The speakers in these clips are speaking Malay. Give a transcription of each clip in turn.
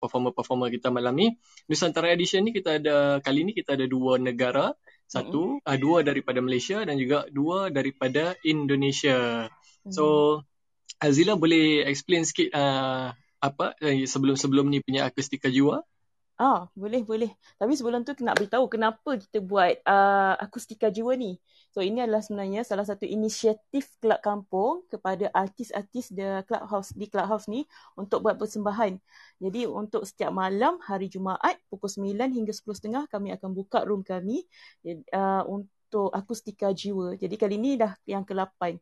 performer-performer kita malam ni. Nusantara Edition ni kita ada kali ni kita ada dua negara, satu mm-hmm. uh, dua daripada Malaysia dan juga dua daripada Indonesia. Mm-hmm. So Azila boleh explain sikit uh, apa eh, sebelum-sebelum ni punya akustika jiwa? Ah, boleh, boleh. Tapi sebelum tu nak beritahu kenapa kita buat uh, akustika jiwa ni. So ini adalah sebenarnya salah satu inisiatif Kelab Kampung kepada artis-artis di Clubhouse di Clubhouse ni untuk buat persembahan. Jadi untuk setiap malam hari Jumaat pukul 9 hingga 10.30 kami akan buka room kami uh, untuk akustika jiwa. Jadi kali ni dah yang ke-8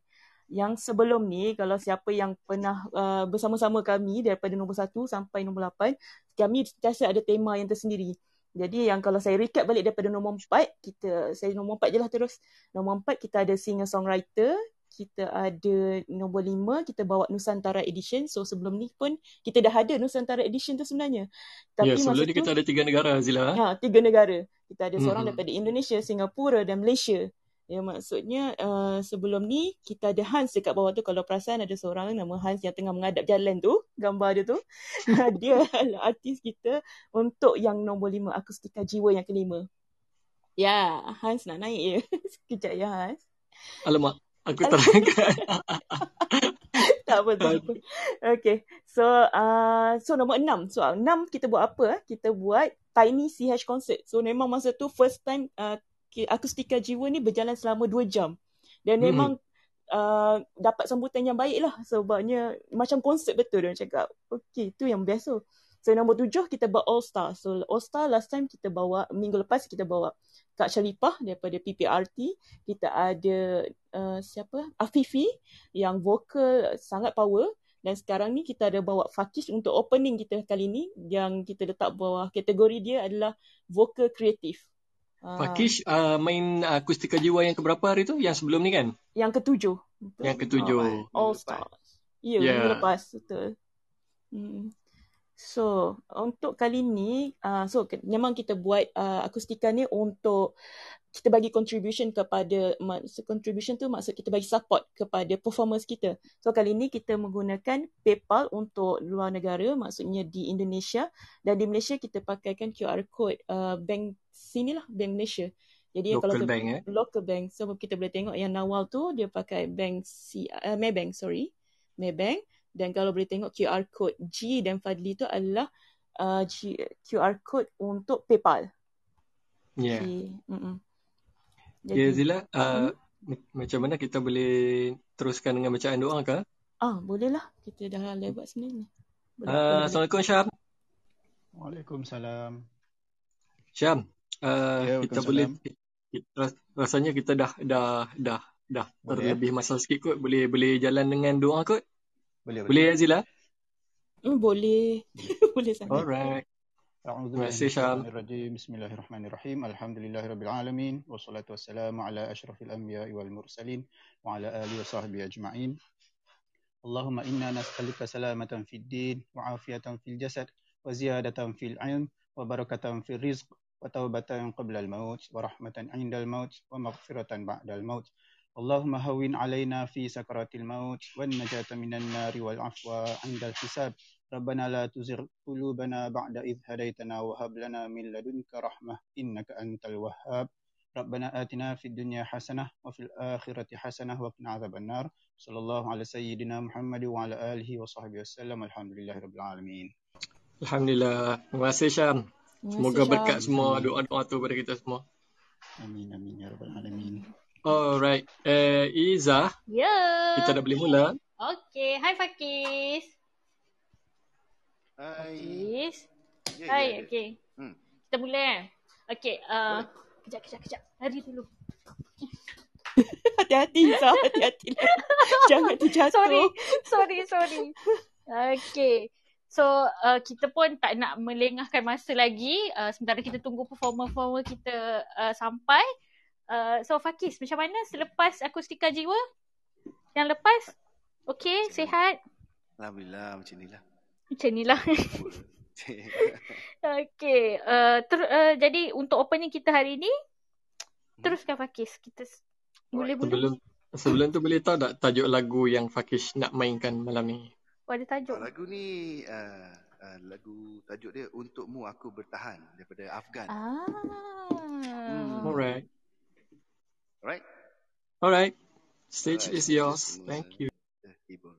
yang sebelum ni kalau siapa yang pernah uh, bersama-sama kami daripada nombor satu sampai nombor lapan, kami sentiasa ada tema yang tersendiri. Jadi yang kalau saya recap balik daripada nombor empat, kita saya nombor empat je lah terus. Nombor empat kita ada singer songwriter, kita ada nombor lima kita bawa Nusantara Edition. So sebelum ni pun kita dah ada Nusantara Edition tu sebenarnya. Tapi ya, sebelum ni kita ada tiga negara Zila. Ha, tiga negara. Kita ada seorang mm-hmm. daripada Indonesia, Singapura dan Malaysia. Ya maksudnya uh, sebelum ni kita ada Hans dekat bawah tu kalau perasan ada seorang nama Hans yang tengah menghadap jalan tu gambar dia tu dia adalah artis kita untuk yang nombor lima akustika jiwa yang kelima. Ya Hans nak naik ya. Sekejap ya Hans. Alamak aku terangkan. tak apa tak apa. Okay so uh, so nombor enam so enam kita buat apa? Kita buat Tiny CH concert. So memang masa tu first time uh, akustika jiwa ni berjalan selama dua jam. Dan hmm. memang uh, dapat sambutan yang baik lah. Sebabnya macam konsep betul dia cakap. Okay, tu yang biasa. So nombor tujuh kita buat All Star. So All Star last time kita bawa, minggu lepas kita bawa Kak Sharifah daripada PPRT. Kita ada uh, siapa? Afifi yang vokal sangat power. Dan sekarang ni kita ada bawa Fakish untuk opening kita kali ni. Yang kita letak bawah kategori dia adalah vokal kreatif. Fakish uh, main akustika jiwa yang keberapa hari tu? Yang sebelum ni kan? Yang ketujuh. Betul. Yang ketujuh. Oh, All Stars. Ya, yeah, yeah. lepas. Betul. Hmm. So, untuk kali ni, uh, so memang kita buat uh, akustika ni untuk kita bagi contribution kepada, contribution tu maksud kita bagi support kepada performance kita. So, kali ni kita menggunakan PayPal untuk luar negara, maksudnya di Indonesia. Dan di Malaysia kita pakaikan QR code uh, bank sini lah, bank Malaysia. Jadi local kalau bank eh? Local bank. So, kita boleh tengok yang Nawal tu, dia pakai bank C, uh, Maybank, sorry. Maybank. Dan kalau boleh tengok QR code G dan Fadli tu adalah uh, G, QR code untuk PayPal. Ya. Ya, yeah, Zila. Uh, hmm? Macam mana kita boleh teruskan dengan bacaan doa ke? Ah, boleh lah. Kita dah lewat sebenarnya. Uh, Assalamualaikum Syam. Waalaikumsalam. Syam, uh, ya, kita boleh kita, rasanya kita dah dah dah dah terlebih masa sikit kot. Boleh boleh jalan dengan doa kot? Boleh, boleh. Boleh, Azila? Mm, boleh. boleh sangat. Alright. Terima kasih, Syam. Bismillahirrahmanirrahim. Alhamdulillahirrabbilalamin. Wassalatu wassalamu ala ashrafil anbiya wal mursalin. Wa ala alihi wa sahbihi ajma'in. Allahumma inna nas'aluka salamatan fid din. Wa afiatan fil jasad. Wa ziyadatan fil ilm. Wa barakatan fil rizq. Wa taubatan qabla al-maut. Wa rahmatan indal maut. Wa maghfiratan ba'dal maut. اللهم هون علينا في سكرات الموت والنجاة من النار والعفو عند الحساب ربنا لا تزغ قلوبنا بعد إذ هديتنا وهب لنا من لدنك رحمة إنك أنت الوهاب ربنا آتنا في الدنيا حسنة وفي الآخرة حسنة وقنا عذاب النار صلى الله على سيدنا محمد وعلى آله وصحبه وسلم الحمد لله رب العالمين Alhamdulillah. Terima kasih Syam. Semoga berkat semua doa-doa tu pada kita semua. Amin amin ya rabbal alamin. Alright. Eh, Iza. Ya. Yeah. Kita dah boleh mula. Okay. Hai Fakis. Hai. Fakis. Yeah, Hai. Yeah, yeah. Okay. Hmm. Kita mula eh. Okay. Uh, kejap, kejap, kejap. Hari dulu. Hati-hati Iza. Hati-hati. Jangan terjatuh. Sorry. Sorry, sorry. Okay. So uh, kita pun tak nak melengahkan masa lagi uh, sementara kita tunggu performer-performer kita uh, sampai. Uh, so Fakis, macam mana selepas akustika jiwa? Yang lepas? Okay, sihat? Alhamdulillah, macam inilah. Macam inilah. okay, uh, ter- uh, jadi untuk opening kita hari ni, hmm. teruskan Fakis. Kita boleh boleh. Sebelum, sebelum tu boleh tahu tak tajuk lagu yang Fakis nak mainkan malam ni? Oh, ada tajuk. lagu ni uh, uh, lagu tajuk dia Untukmu Aku Bertahan daripada Afgan. Ah. Hmm. Alright. Alright. Alright. Stage Alright. is yours. Thank you. Ibu.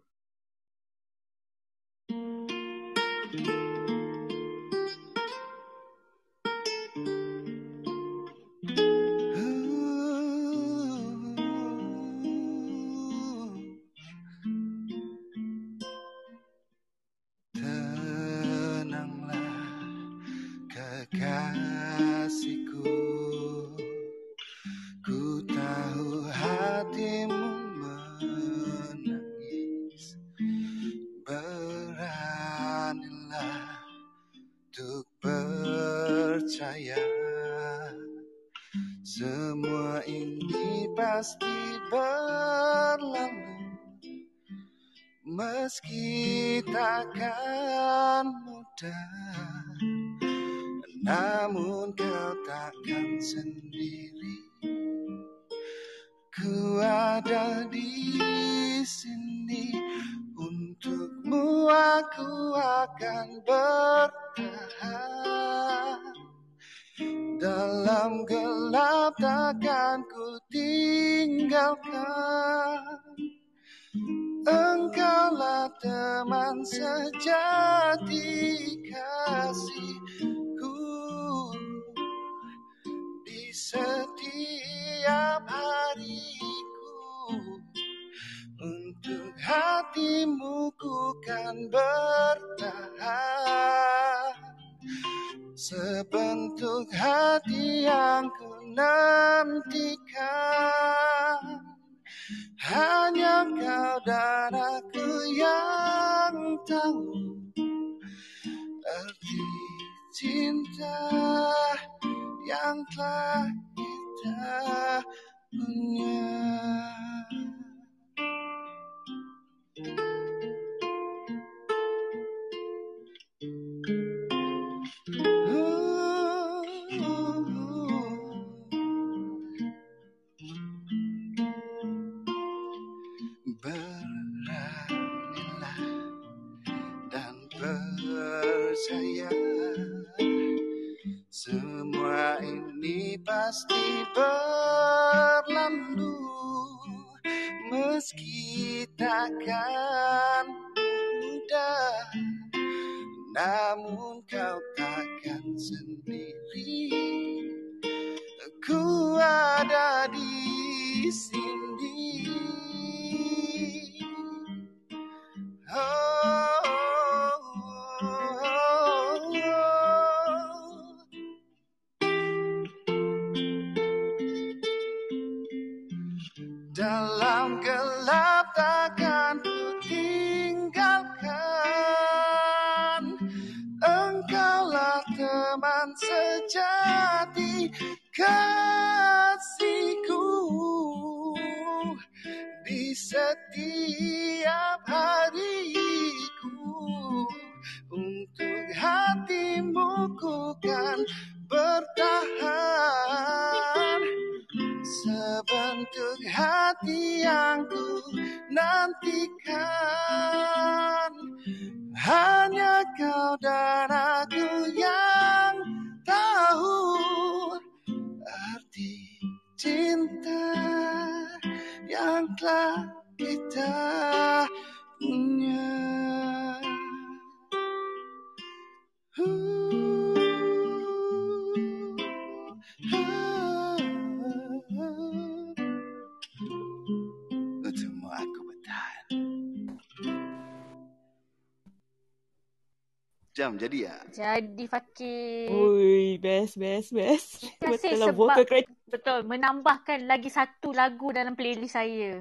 Jadi ya? Fakir. Ui, best, best, best. Betul lah, vocal credit. Betul, menambahkan lagi satu lagu dalam playlist saya.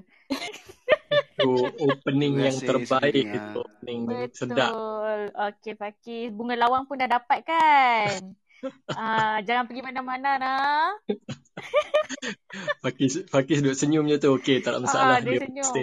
Itu opening yang terbaik. Itu opening Betul. sedap. Betul. Okey Fakir, bunga lawang pun dah dapat kan? Ah, jangan pergi mana-mana nah. Fakir, Fakir duduk senyum je tu. Okey, tak ada masalah. Ah, dia, dia senyum.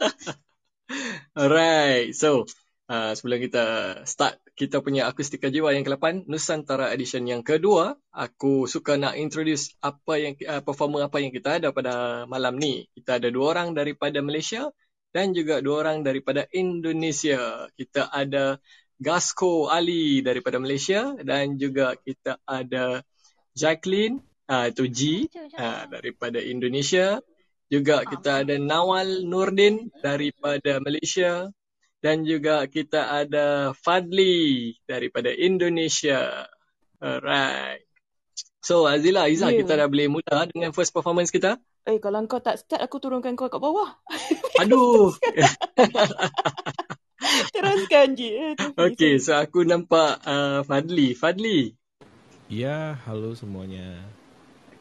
Alright, so uh, sebelum kita start kita punya akustika jiwa yang ke-8 Nusantara edition yang kedua aku suka nak introduce apa yang uh, performer apa yang kita ada pada malam ni. Kita ada dua orang daripada Malaysia dan juga dua orang daripada Indonesia. Kita ada Gasco Ali daripada Malaysia dan juga kita ada Jacqueline uh, itu G uh, daripada Indonesia. Juga kita ada Nawal Nurdin daripada Malaysia dan juga kita ada Fadli daripada Indonesia. Alright. So Azila, Iza, yeah. kita dah boleh mula dengan first performance kita. Eh, kalau kau tak start, aku turunkan kau kat bawah. Aduh. Teruskan je. Okay, so aku nampak uh, Fadli. Fadli. Ya, halo semuanya.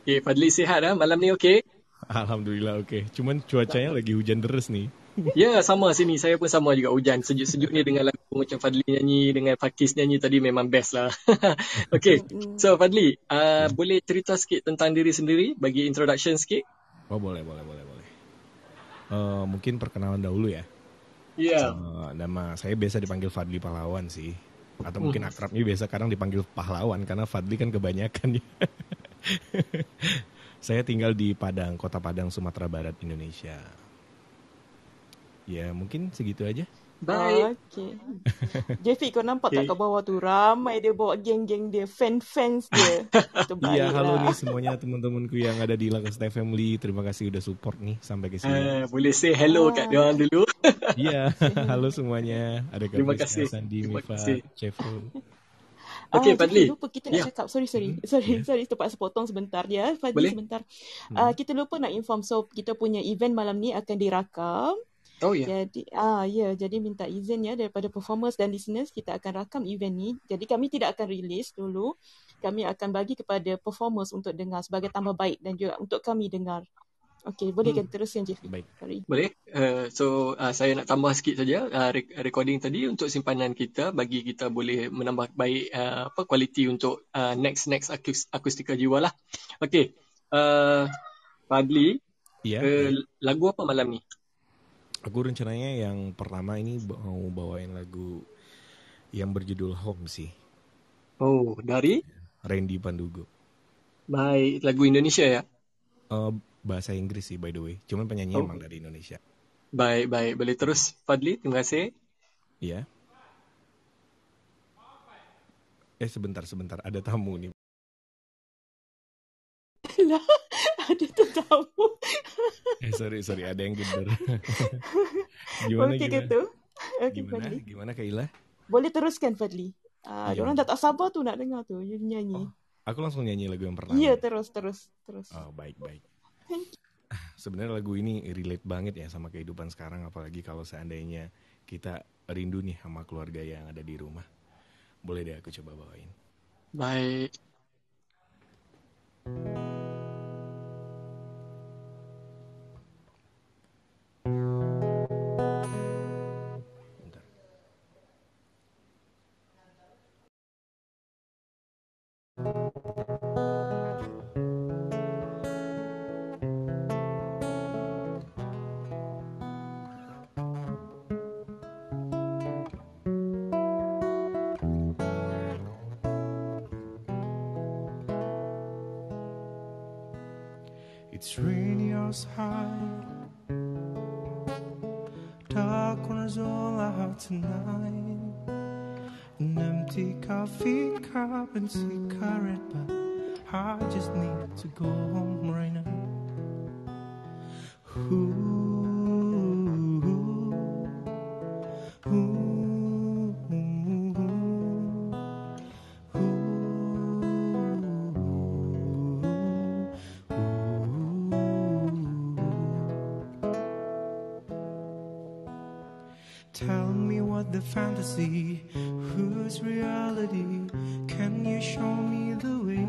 Okay, Fadli sihat ah malam ni okay? Alhamdulillah okay. Cuman cuacanya lagi hujan deras nih. Ya, sama sini. Saya pun sama juga hujan. Sejuk-sejuk ni dengan lagu macam Fadli nyanyi, dengan Fakis nyanyi tadi memang best lah. okay, so Fadli, uh, hmm. boleh cerita sikit tentang diri sendiri, bagi introduction sikit? Oh boleh, boleh, boleh, boleh. Uh, mungkin perkenalan dahulu ya. Iya. Yeah. Uh, nama saya biasa dipanggil Fadli Pahlawan sih. Atau mungkin hmm. akrabnya biasa kadang dipanggil pahlawan karena Fadli kan kebanyakan ya. saya tinggal di Padang, Kota Padang, Sumatera Barat, Indonesia. Ya mungkin segitu aja. Baik. Okay. Jeffy kau nampak okay. tak kat bawah tu ramai dia bawa geng-geng dia, fan-fans dia. Iya, halo nih semuanya teman-temanku yang ada di Lakasta Family. Terima kasih udah support nih sampai ke sini. Uh, boleh say hello ah. kat dia dulu. Iya, halo semuanya. Ada Terima kasih. Sandi, Mifa, Chefro. Okay, ah, Fadli. Lupa kita nak yeah. cakap. Sorry, sorry. Hmm. Sorry, yeah. sorry. Terpaksa potong sebentar ya. Fadli, Boleh? sebentar. Hmm. Uh, kita lupa nak inform. So, kita punya event malam ni akan dirakam. Oh ya. Yeah. Jadi ah ya, yeah, jadi minta izin ya daripada performers dan listeners kita akan rakam event ni. Jadi kami tidak akan release dulu. Kami akan bagi kepada performers untuk dengar sebagai tambah baik dan juga untuk kami dengar. Okey, boleh hmm. kan teruskan Jeff? Baik. Sorry. Boleh. Uh, so uh, saya nak tambah sikit saja uh, recording tadi untuk simpanan kita bagi kita boleh menambah baik uh, apa kualiti untuk uh, next next akus, akustika jiwa lah. Okey. Uh, Fadli. Ya. Yeah. Uh, lagu apa malam ni? Aku rencananya yang pertama ini mau bawain lagu yang berjudul Home sih. Oh, dari? Randy Pandugo. Baik, lagu Indonesia ya? Uh, bahasa Inggris sih by the way. Cuman penyanyi oh. emang dari Indonesia. Baik, baik. Boleh terus Fadli, terima kasih. Iya. Eh sebentar, sebentar. Ada tamu nih. Lah, ada tuh tamu. eh sorry sorry ada yang gender. gimana Oke, gimana? gitu. Okay, gimana? Fadli. Gimana Kaila? Boleh teruskan Fadli. Ah, uh, orang tak sabar tuh nak dengar tuh you nyanyi. Oh, aku langsung nyanyi lagu yang pertama. Iya, terus terus terus. Oh, baik baik. Sebenarnya lagu ini relate banget ya sama kehidupan sekarang apalagi kalau seandainya kita rindu nih sama keluarga yang ada di rumah. Boleh deh aku coba bawain. Baik. It's fantasy? Whose reality? Can you show me the way?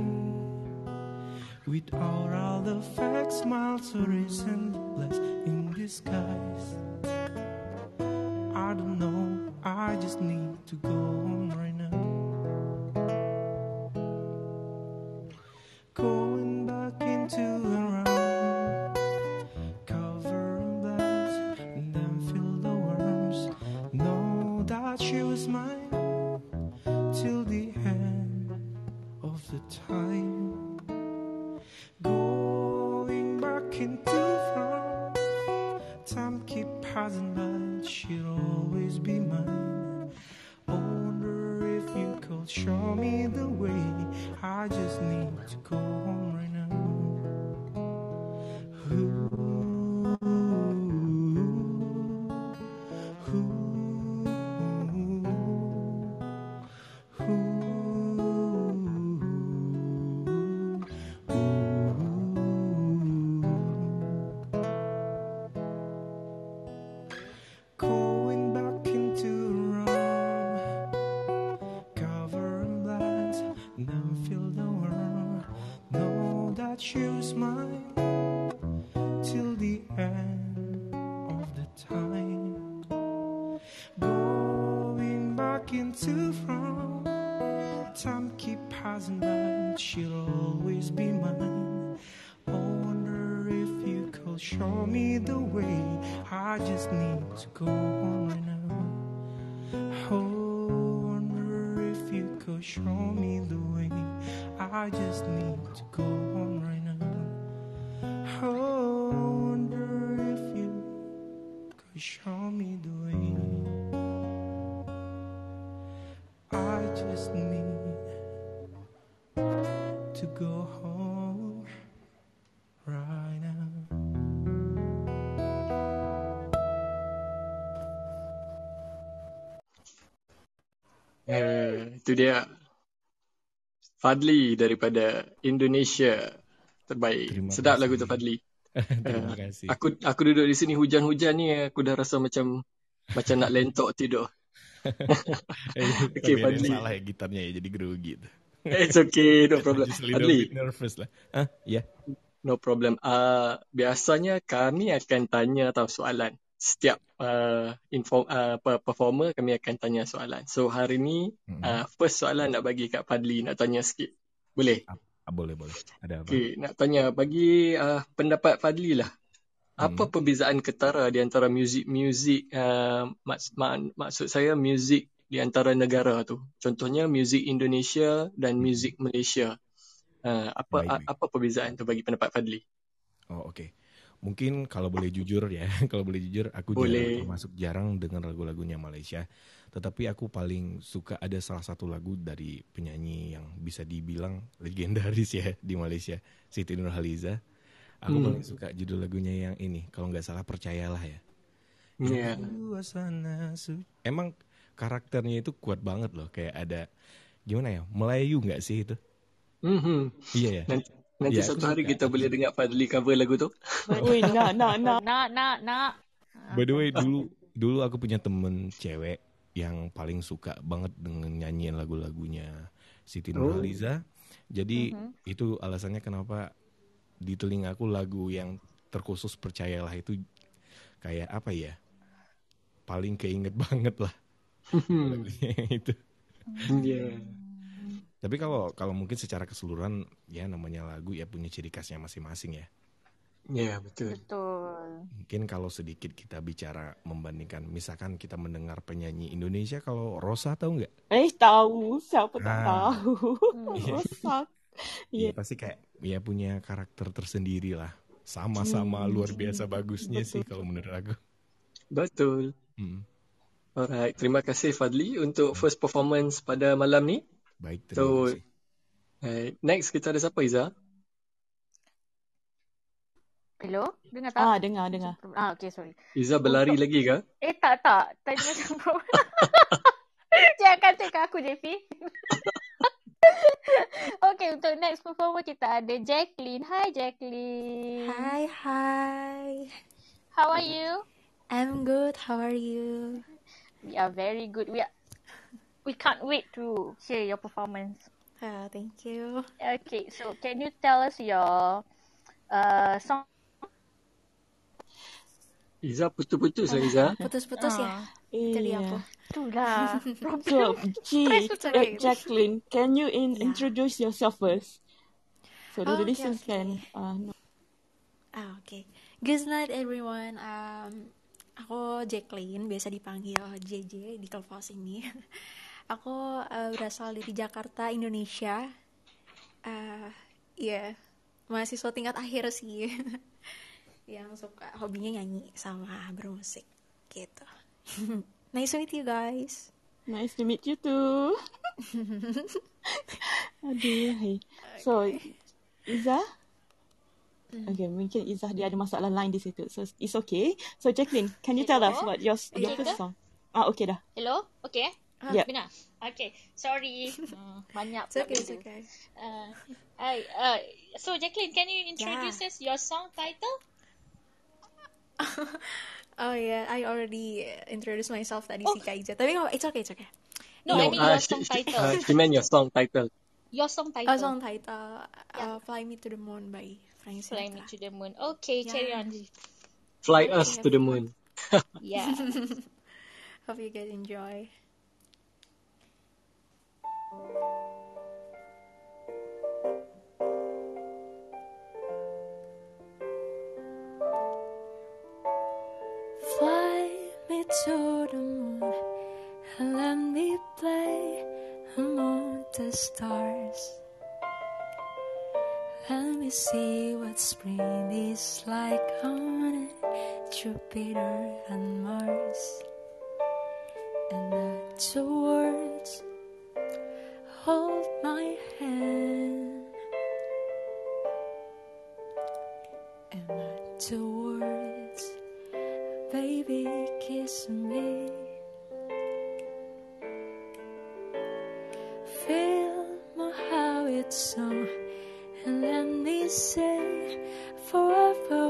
With all other facts, miles are racing, blessed in disguise. sky. Show me the way. I just need to go home right now. Oh, wonder if you could show me the way. I just need to go home right now. Oh, wonder if you could show me the way. I just need to go home itu dia. Fadli daripada Indonesia. Terbaik. Terima Sedap kasih. lagu tu Fadli. Terima Eh, kasih. Aku aku duduk di sini hujan-hujan ni aku dah rasa macam macam nak lentok tidur. Eh, Okay, tapi Fadli. salah ya gitarnya ya jadi grogi gitu. It's okay, no problem. Just Fadli, nervous lah. Ah, ya. no problem. Uh, biasanya kami akan tanya atau soalan. Setiap uh, info, uh, pe- performer kami akan tanya soalan. So hari ni Mm-mm. uh, first soalan nak bagi kat Fadli nak tanya sikit. Boleh? Ah, boleh boleh. Ada apa? Okay, nak tanya bagi uh, pendapat Fadli lah. Apa Hmm. perbezaan ketara di antara muzik-muzik uh, maks, mak, maksud saya muzik di antara negara tu. Contohnya muzik Indonesia dan muzik Malaysia. Uh, apa Baik, baik. apa perbezaan tu bagi pendapat Fadli? Oh, oke. Mungkin kalau boleh jujur ya, kalau boleh jujur aku Boleh. jarang termasuk jarang dengar lagu-lagunya Malaysia. Tetapi aku paling suka ada salah satu lagu dari penyanyi yang bisa dibilang legendaris ya di Malaysia, Siti Nurhaliza. Aku Hmm. paling suka judul lagunya yang ini, kalau nggak salah percayalah ya. Su- Emang karakternya itu kuat banget loh, kayak ada gimana ya, Melayu nggak sih itu? Mhm. Iya ya. Nanti, nanti Ya, aku satu hari suka, kita aku boleh dengar Fadli cover lagu tu. Ui, nak, nak, nak. Nak, nak, nak. By the way, dulu dulu aku punya temen cewek yang paling suka banget dengan nyanyian lagu-lagunya Siti Oh. Nurhaliza. Jadi Mhm. itu alasannya kenapa di telingaku lagu yang terkhusus percayalah itu kayak apa ya? Paling keinget banget lah lagunya itu. Ya. Tapi kalau kalau mungkin secara keseluruhan ya namanya lagu ya punya ciri khasnya masing-masing ya. Ya, betul. Betul. Mungkin kalau sedikit kita bicara membandingkan, misalkan kita mendengar penyanyi Indonesia, kalau Rosa tahu nggak? Eh, tahu. Siapa tak Ah. tahu. Iya. Rosak. Iya Iya. pasti kayak ya punya karakter tersendiri lah. Sama-sama Hmm. luar biasa bagusnya sih Betul. kalau menurut aku. Betul. Hmm. Alright, terima kasih Fadli untuk first performance pada malam ni. Baik, terima So, kasih. eh, next kita ada siapa Iza? Hello? Dengar tak? Ah, dengar, dengar. Ah, okay, sorry. Iza berlari Untuk- lagi ke? Eh, tak, tak. Tadi macam Jangan cakap aku, JP. okay, untuk next performer kita ada Jacqueline. Hi, Jacqueline. Hi, hi. How are you? I'm good. How are you? We are very good. We are... We can't wait to hear your performance. Uh, thank you. Okay, so can you tell us your uh, song? Iza putus-putus lah Iza. Putus-putus ya. Ah, Jadi Iya. apa? itulah So, problem. G, uh. Jacqueline, can you in, Yeah. introduce yourself first? So the Oh, okay, listeners okay. can uh, know. Ah, oke. Good night everyone. Um, aku Jacqueline, biasa dipanggil JJ di Clubhouse ini. Aku uh, berasal dari Jakarta, Indonesia. Uh, Iya, mahasiswa tingkat akhir sih. Yang suka hobinya nyanyi sama bermusik gitu. nice to meet you guys. Nice to meet you too. Aduh. hai. So, Izzah? Okay, mungkin Izzah dia ada masalah lain di situ. So, it's okay. So, Jacqueline, can you tell us what your, your Okay first song? Ah, okay dah. Hello? Okay? Yep. Benar? Okay. Sorry. Hmm, banyak It's okay, it's okay. Uh, I, uh, so, Jacqueline, can you introduce us your song title? Oh yeah, I already introduced myself tadi si Kaiza. Tapi it's okay, it's okay. No, I mean uh, your she, song she, title. uh, she meant your song title. Your song Oh, title. song title, uh, "Fly Me to the Moon" by Frank Fly Me Sinatra. to the Moon. Okay, carry Yeah. on. Fly Okay, us to the moon. Yeah. Hope you guys enjoy. Fly me to the moon and let me play among the stars. Let me see what spring is like on Jupiter and Mars. And afterwards, hold my hand. And afterwards, baby, kiss me. Feel my heart with song and let me say forevermore.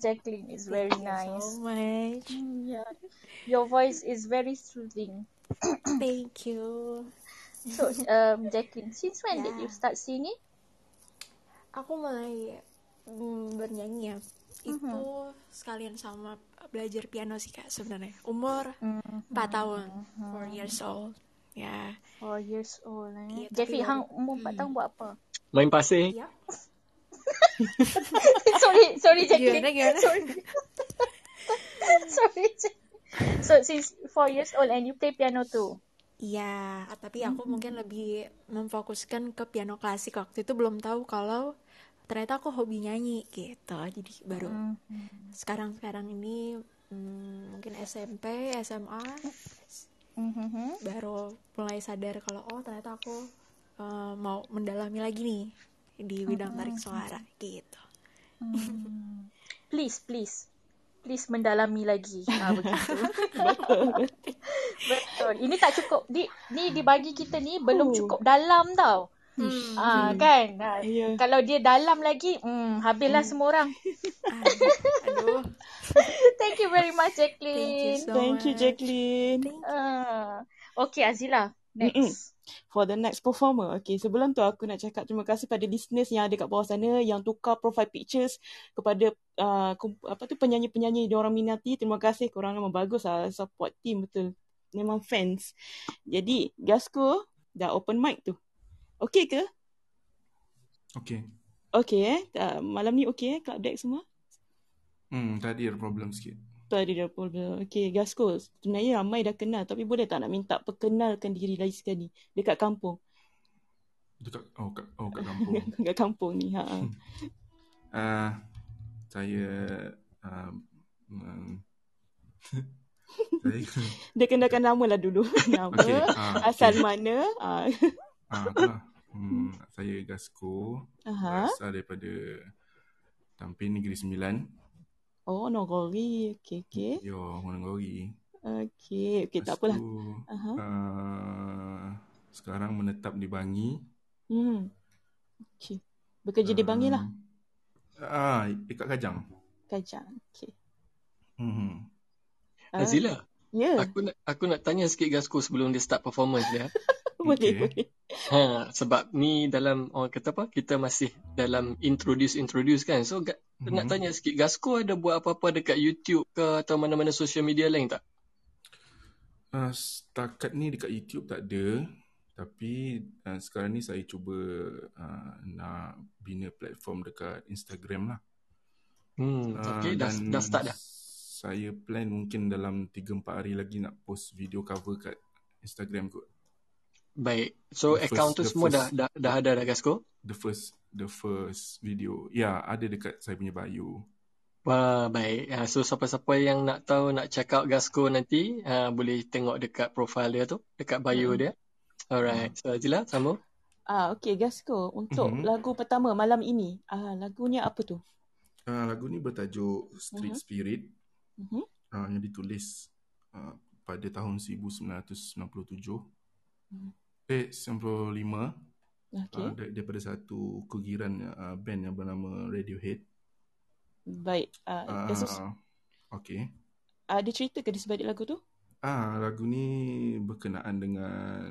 Very nice, Jacqueline. It's very Thank you nice. so much. Yeah. Your voice is very soothing. Thank you. So, um, Jacqueline, since when did you Yeah. start singing? Aku mulai mm, bernyanyi ya. Itu sekalian sama belajar piano sih kak sebenarnya. Umur 4 tahun, 4 years old. Ya. Four years old. Eh? Iya, tapi Jeffy, hang umur 4 tahun buat apa? Main pasir. Ya. sorry, sorry, Jacqueline. Gimana, gimana? Sorry. sorry. Jack- So, since 4 years old and you play piano too? Iya, tapi aku mungkin lebih memfokuskan ke piano klasik waktu itu belum tahu kalau ternyata aku hobi nyanyi gitu. Jadi baru sekarang-sekarang ini mm, mungkin SMP, SMA Mm-hmm. baru mulai sadar kalau oh ternyata aku eh, mau mendalami lagi nih di bidang tarik suara gitu. Please, please. Please mendalami lagi. Ha, begitu. Betul. Ini tak cukup. Di, ni dibagi kita ni belum cukup dalam tau. Hmm. Ah kan. Ah, Ya. Kalau dia dalam lagi, hmm, habislah semua orang. Aduh. Thank you very much Thank you Jacqueline. so Thank you, much. Jacqueline. Thank you. Ah, okay Azila. Mm-mm. For the next performer. Okay, sebelum tu aku nak cakap terima kasih pada listeners yang ada kat bawah sana yang tukar profile pictures kepada uh, apa tu penyanyi-penyanyi dia orang minati. Terima kasih korang memang bagus lah support team betul. Memang fans. Jadi, Gasco dah open mic tu. Okay ke? Okay. Okay eh. Uh, malam ni okay eh Club Deck semua? Hmm, tadi ada problem sikit. Tadi dah problem. Okay, Gasco. Sebenarnya ramai dah kenal. Tapi boleh tak nak minta perkenalkan diri lagi sekali. Dekat kampung. Dekat oh kat oh kat kampung. Dekat kampung ni. Ha. Ah, saya um, um, saya Dia kenalkan nama lah dulu. Nama, Okey, ah, asal okey. mana. Ah. ah itulah. Hmm, saya Gasko. Aha. Berasal daripada Tampin Negeri Sembilan. Oh, Nogori. Okay, okay. Yo, orang Gori. Okay, okay. Tak Lepas apalah. tu, Aha. ah, sekarang menetap di Bangi. Hmm. Okay. Bekerja di Bangi lah. Ah, dekat Kajang. Kajang. Okay. Hmm. Ah, Azila, Ya, aku nak aku nak tanya sikit Gasco sebelum dia start performance dia. boleh, okay. boleh. Ha, sebab ni dalam orang kata apa? Kita masih dalam introduce introduce kan. So Mhm. nak tanya sikit Gasco ada buat apa-apa dekat YouTube ke atau mana-mana social media lain tak? Uh, setakat ni dekat YouTube tak ada. Tapi uh, sekarang ni saya cuba uh, nak bina platform dekat Instagram lah. Hmm, Uh, okay, dah, dah start dah. Saya plan mungkin dalam 3-4 hari lagi nak post video cover kat Instagram kot. Baik. So the account first, tu semua first, dah, dah dah ada dah Gasco? The first the first video. Ya, yeah, ada dekat saya punya bio. Wah, baik. Ya, so siapa-siapa yang nak tahu nak check out Gasco nanti, uh, boleh tengok dekat profil dia tu, dekat bio hmm. dia. Alright. Hmm. So Azila, sama. Ah, uh, okey Gasco, untuk mm-hmm. lagu pertama malam ini, ah uh, lagunya apa tu? Ah, uh, lagu ni bertajuk Street uh-huh. Spirit. Uh-huh. Uh, yang ditulis uh, pada tahun 1997. Uh-huh. Eh, 95 okay. uh, daripada satu kugiran uh, band yang bernama Radiohead. Baik. Uh, uh, okay. Ada uh, cerita ke di sebalik lagu tu? Ah, lagu ni berkenaan dengan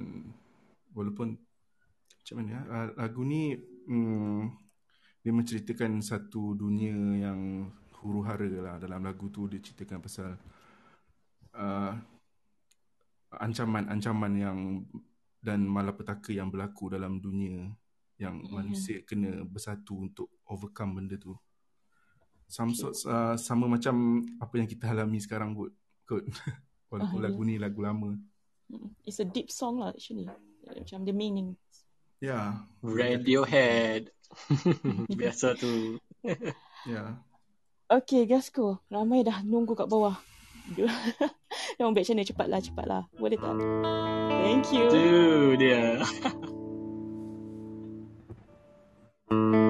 walaupun macam mana ya? Uh, lagu ni mm, dia menceritakan satu dunia yang huru hara lah dalam lagu tu dia ceritakan pasal uh, ancaman-ancaman yang dan malapetaka yang berlaku dalam dunia yang Mhm. manusia kena bersatu untuk overcome benda tu. Some sorts, uh, sama macam apa yang kita alami sekarang kot. kot. Walaupun Ah, lagu ni lagu lama. It's a deep song lah actually. Macam the meaning. Ya. Radiohead. Biasa tu. Ya. Okay, Gasco. Ramai dah nunggu kat bawah. Yang back channel cepatlah, cepatlah. Boleh tak? Thank you. Tu dia.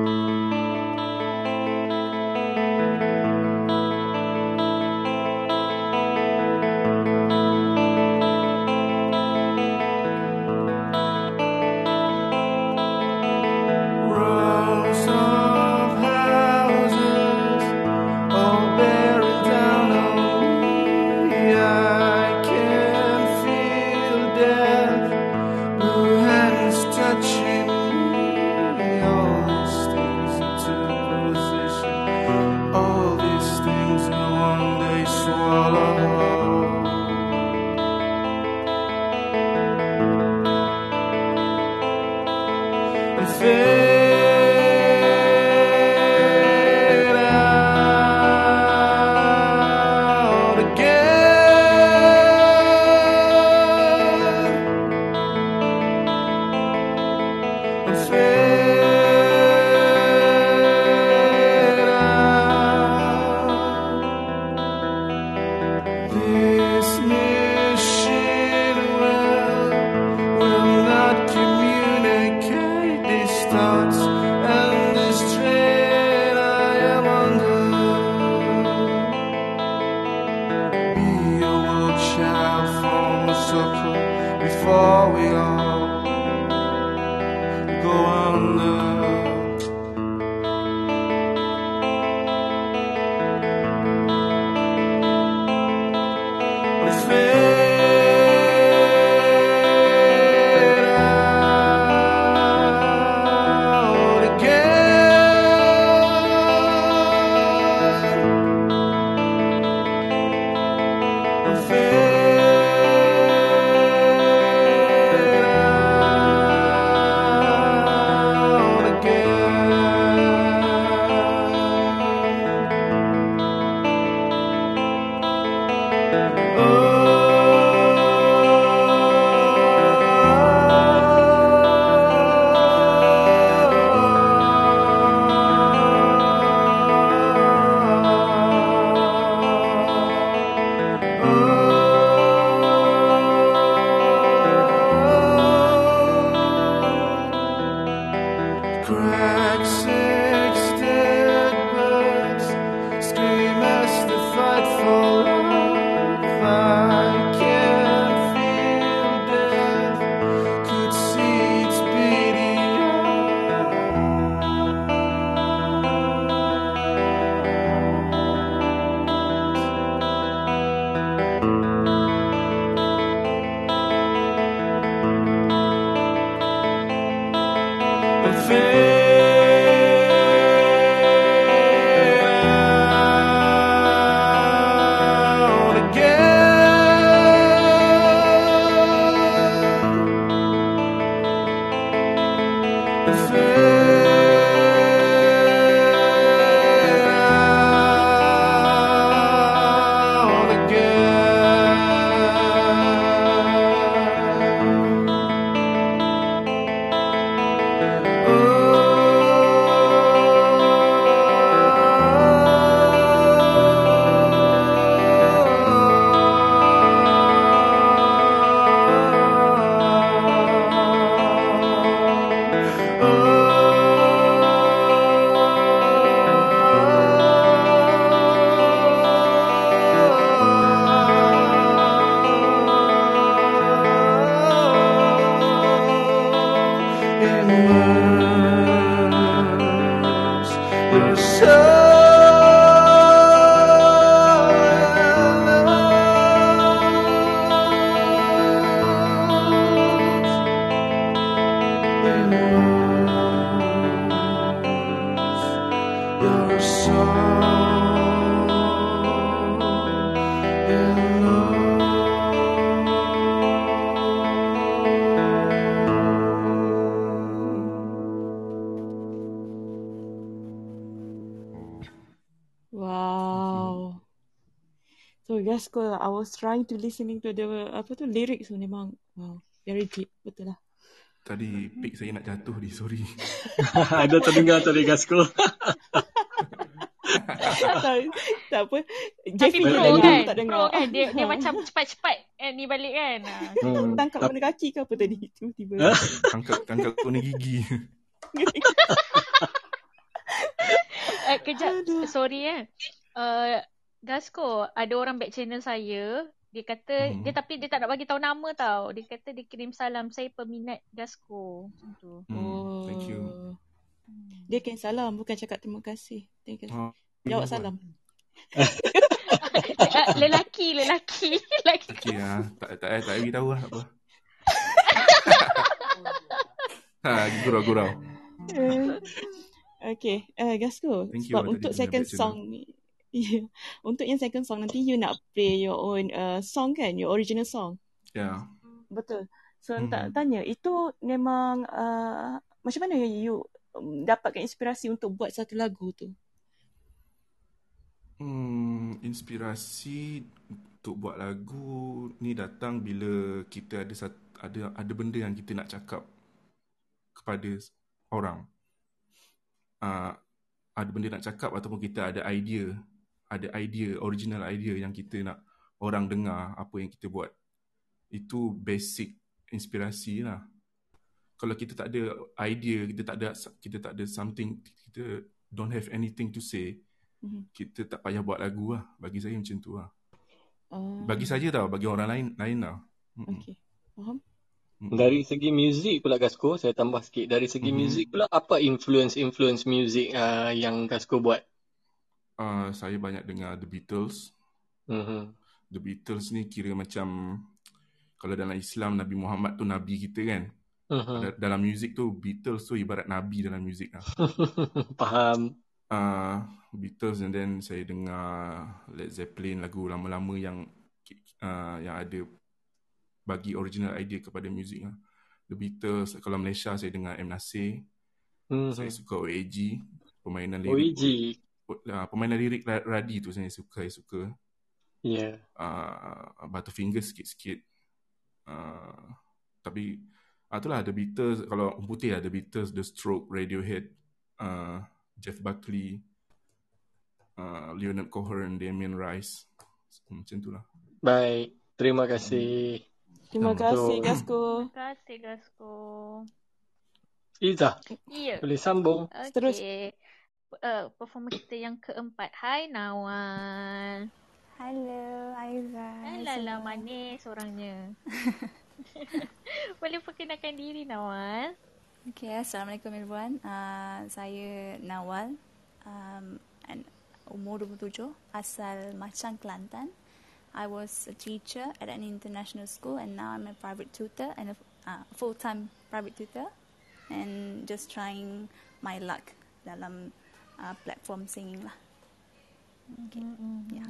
ko I was trying to listening to the apa tu lyrics tu memang wow, very deep betul lah. Tadi pik saya nak jatuh di, sorry. Ada terdengar tadi Gasko. tak, tak apa. Tapi pro kan, aku tak pro dengar. kan. Dia, dia macam cepat-cepat eh, ni balik kan. Ah. Hmm. Tangkap mana kaki ke apa tadi tu tiba. Tangkap tangkap kena gigi. Eh, kejap, sorry eh. Uh, Gasko, ada orang back channel saya. Dia kata, Hmm. dia tapi dia tak nak bagi tahu nama tau. Dia kata dia kirim salam. Saya peminat Gasko. Macam tu. Hmm, thank you. Oh. Dia kirim salam bukan cakap terima kasih. Dia kata, Oh, jawab salam. Eh, lelaki, lelaki. lelaki. Okey ah, tak tak tak, tak bagi tahu lah apa. ha, gurau-gurau. Eh, Okay, uh, Gasko. Thank you Sebab untuk second song ni, yeah. untuk yang second song nanti you nak play your own uh, song kan, your original song. Ya. Betul. So Mhm. tak tanya, itu memang uh, macam mana you um, dapatkan inspirasi untuk buat satu lagu tu? Hmm, inspirasi untuk buat lagu ni datang bila kita ada sat, ada ada benda yang kita nak cakap kepada orang. Uh, ada benda nak cakap ataupun kita ada idea, ada idea, original idea yang kita nak orang dengar apa yang kita buat. Itu basic inspirasi lah. Kalau kita tak ada idea, kita tak ada kita tak ada something, kita don't have anything to say, Mhm. kita tak payah buat lagu lah. Bagi saya macam tu lah. Oh, Bagi saja tau, bagi orang lain lain lah. Mm-mm. Okay, faham? Dari segi muzik pula Gasko, saya tambah sikit. Dari segi Mhm. muzik pula, apa influence-influence muzik uh, yang Gasko buat? Uh, saya banyak dengar The Beatles. Mhm. The Beatles ni kira macam kalau dalam Islam Nabi Muhammad tu nabi kita kan. Da- Dalam muzik tu Beatles tu ibarat nabi dalam muzik lah. Faham. uh, Beatles and then saya dengar Led Zeppelin lagu lama-lama yang uh, yang ada bagi original idea kepada muzik lah. The Beatles kalau Malaysia saya dengar M Nasir. Mhm. Saya suka OAG, permainan lirik. OEG. Uh, permainan lirik Ra- Radi tu saya suka, saya suka. Ya. Uh, Butterfinger sikit-sikit. Uh, tapi uh, itulah The Beatles kalau orang putih lah The Beatles, The Stroke, Radiohead, uh, Jeff Buckley, uh, Leonard Cohen, Damien Rice. Macam tu lah. Baik. Terima kasih. Terima kasih Gasko. Terima kasih Gasko. Iza, Ya. boleh sambung. Terus. Uh, performer kita yang keempat. Hai Nawal. Hello, Aiza. Alala manis orangnya. Boleh perkenalkan diri Nawal? Okay, Assalamualaikum everyone. Uh, saya Nawal. Um, and umur 27, asal Machang, Kelantan. I was a teacher at an international school and now I'm a private tutor and a uh, full-time private tutor and just trying my luck dalam uh, platform singing lah. Okay. Mm-hmm. Ya.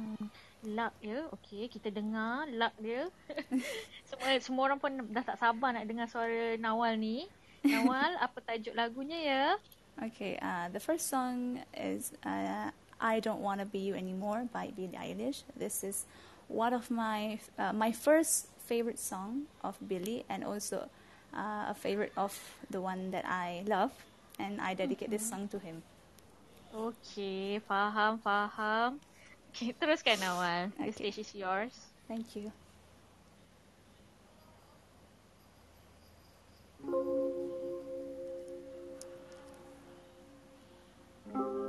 Luck dia. Okay, kita dengar luck dia. semua semua orang pun dah tak sabar nak dengar suara Nawal ni. Nawal, apa tajuk lagunya ya? Okay, uh, the first song is uh, I Don't Want to Be You Anymore by Billie Eilish. This is one of my uh, my first favorite song of Billie and also uh, a favorite of the one that I love and I dedicate this song to him. Okay, faham, faham. Okay, teruskan Nawal. The Okay. stage is yours. Thank you. Don't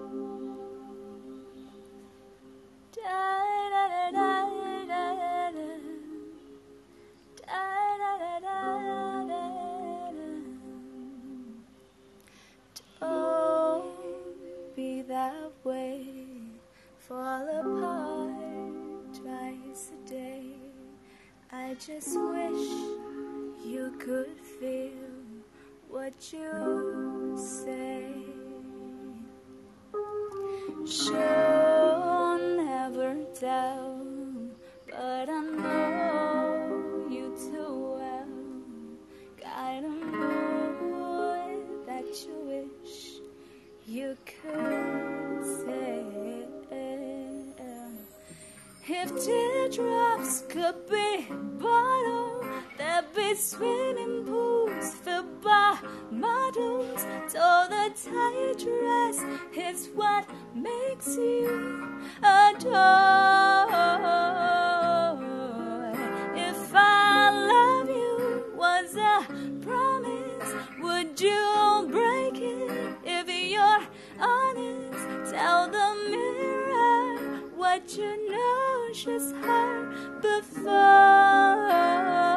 Fall apart twice a day. I just wish you could feel what you say. She'll never tell, but I know you too well. Got a boy that you wish you could If teardrops could be bottled, there'd be swimming pools filled by models. All the tight dress is what makes you adore. If I love you was a promise, would you break it if you're honest? Tell the mirror what you know precious heart before.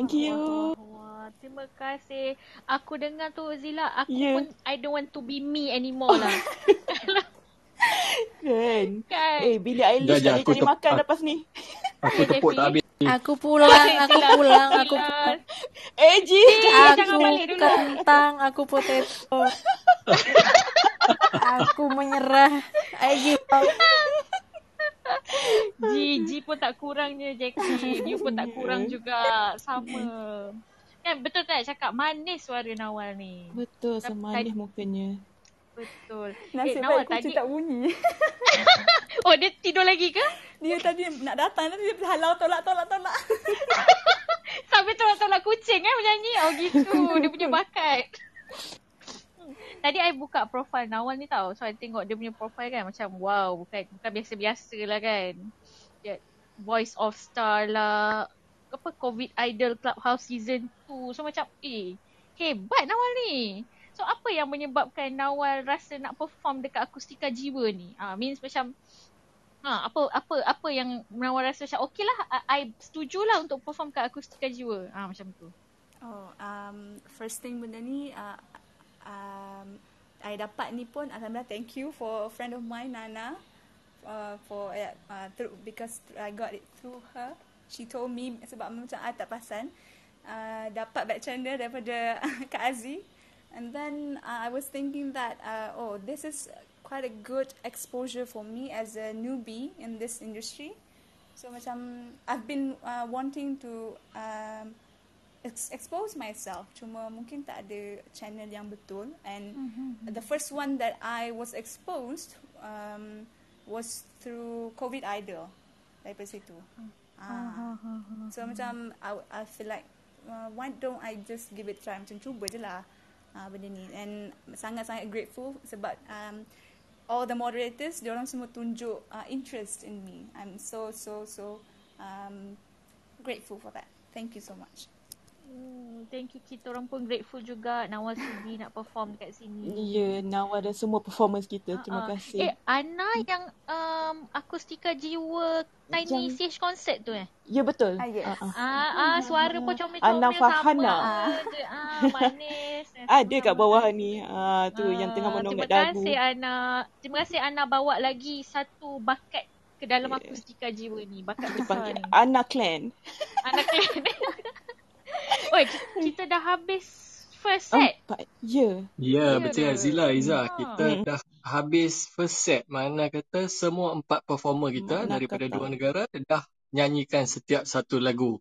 Thank you. Wah, wah, terima kasih. Aku dengar tu Zila, aku Ya. pun I don't want to be me anymore lah. Kan? kan? Eh, Billie Eilish Jajah, tak cari tep- makan lepas ni. Aku tepuk tak habis. Aku pulang, aku pulang, aku Zila. Eh, Ji. aku balik dulu. kentang, aku potato. aku menyerah. I give up. Ji, Ji pun tak kurangnya Jackie. Dia pun tak kurang juga. Sama. Kan betul tak cakap manis suara Nawal ni. Betul, Tapi semanis tadi- mukanya. Betul. Nasib eh, baik Nawal kucing tadi. tak bunyi. Oh, dia tidur lagi ke? Dia tadi nak datang, nanti dia halau tolak, tolak, tolak. Sampai tolak-tolak kucing kan menyanyi. Oh gitu. Dia punya bakat. Tadi I buka profile Nawal ni tau. So I tengok dia punya profile kan macam wow. Bukan bukan biasa-biasa lah kan. Dia Voice of Star lah. Apa COVID Idol Clubhouse Season 2. So macam eh hebat Nawal ni. So apa yang menyebabkan Nawal rasa nak perform dekat Akustika Jiwa ni? Ah means macam Ha, apa apa apa yang Nawal rasa macam okey lah I, I setuju lah untuk perform kat Akustika Jiwa. Ah macam tu. Oh, um, first thing benda ni, uh, um, I dapat ni pun Alhamdulillah thank you for a friend of mine, Nana. Uh, for uh, uh, through, because I got it through her. She told me sebab macam I tak perasan. Uh, dapat back channel daripada Kak Aziz. And then uh, I was thinking that, uh, oh, this is quite a good exposure for me as a newbie in this industry. So macam I've been uh, wanting to um, expose myself. Cuma mungkin tak ada channel yang betul. And Mm-hmm. the first one that I was exposed um, was through COVID Idol. Daripada situ. Ah. So macam I, I feel like uh, why don't I just give it try macam cuba je lah uh, benda ni and sangat-sangat grateful sebab um, all the moderators diorang semua tunjuk uh, interest in me I'm so so so um, grateful for that thank you so much Hmm, thank you kita orang pun grateful juga Nawal sudi nak perform dekat sini. Ya, Nawal dan semua performance kita. Terima Ah, ah. kasih. Eh Ana yang um, Akustika Jiwa Tiny Yang- CH concert tu eh? Ya, betul. Ah, yes. Ah, ah. Ah, ah suara pun comel-comel Ana sama je. Ah, manis. Ada kat bawah ni. Ah, tu yang tengah Ah, menonggak Terima dagu. kasih Ana. Terima kasih Ana bawa lagi satu bakat ke dalam Yeah. akustika jiwa ni. Bakat Kita besar panggil ni. Ana Clan. Anak kalian. Oi, kita dah habis first set. Empat. Ya. Ya, Ya betul ke? Zila, Iza. Ha. Kita Hmm. dah habis first set. Mana kata semua empat performer kita Mana daripada kata. dua negara dah nyanyikan setiap satu lagu.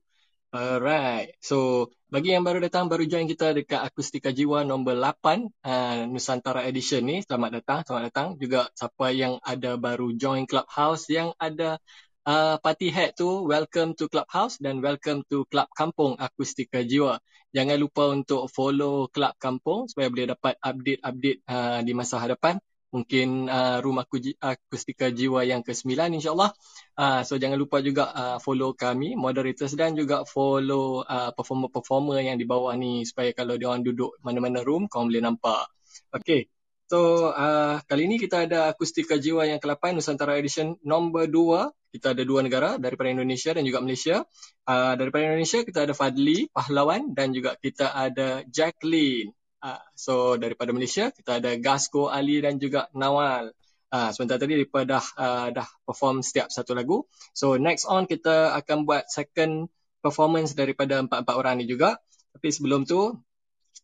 Alright. So, bagi yang baru datang, baru join kita dekat Akustika Jiwa nombor 8 uh, Nusantara Edition ni. Selamat datang, selamat datang. Juga siapa yang ada baru join Clubhouse, yang ada uh, party hat tu, welcome to Clubhouse dan welcome to Club Kampung Akustika Jiwa. Jangan lupa untuk follow Club Kampung supaya boleh dapat update-update uh, di masa hadapan. Mungkin uh, room aku akustika jiwa yang ke-9 insyaAllah. Uh, so jangan lupa juga uh, follow kami, moderators dan juga follow uh, performer-performer yang di bawah ni supaya kalau dia orang duduk mana-mana room, kau boleh nampak. Okay. So uh, kali ni kita ada akustika jiwa yang ke-8 Nusantara Edition nombor 2. Kita ada dua negara daripada Indonesia dan juga Malaysia. Uh, daripada Indonesia kita ada Fadli, pahlawan dan juga kita ada Jacqueline. Uh, so daripada Malaysia kita ada Gasco, Ali dan juga Nawal. Uh, sebentar tadi mereka dah, uh, dah perform setiap satu lagu. So next on kita akan buat second performance daripada empat-empat orang ni juga. Tapi sebelum tu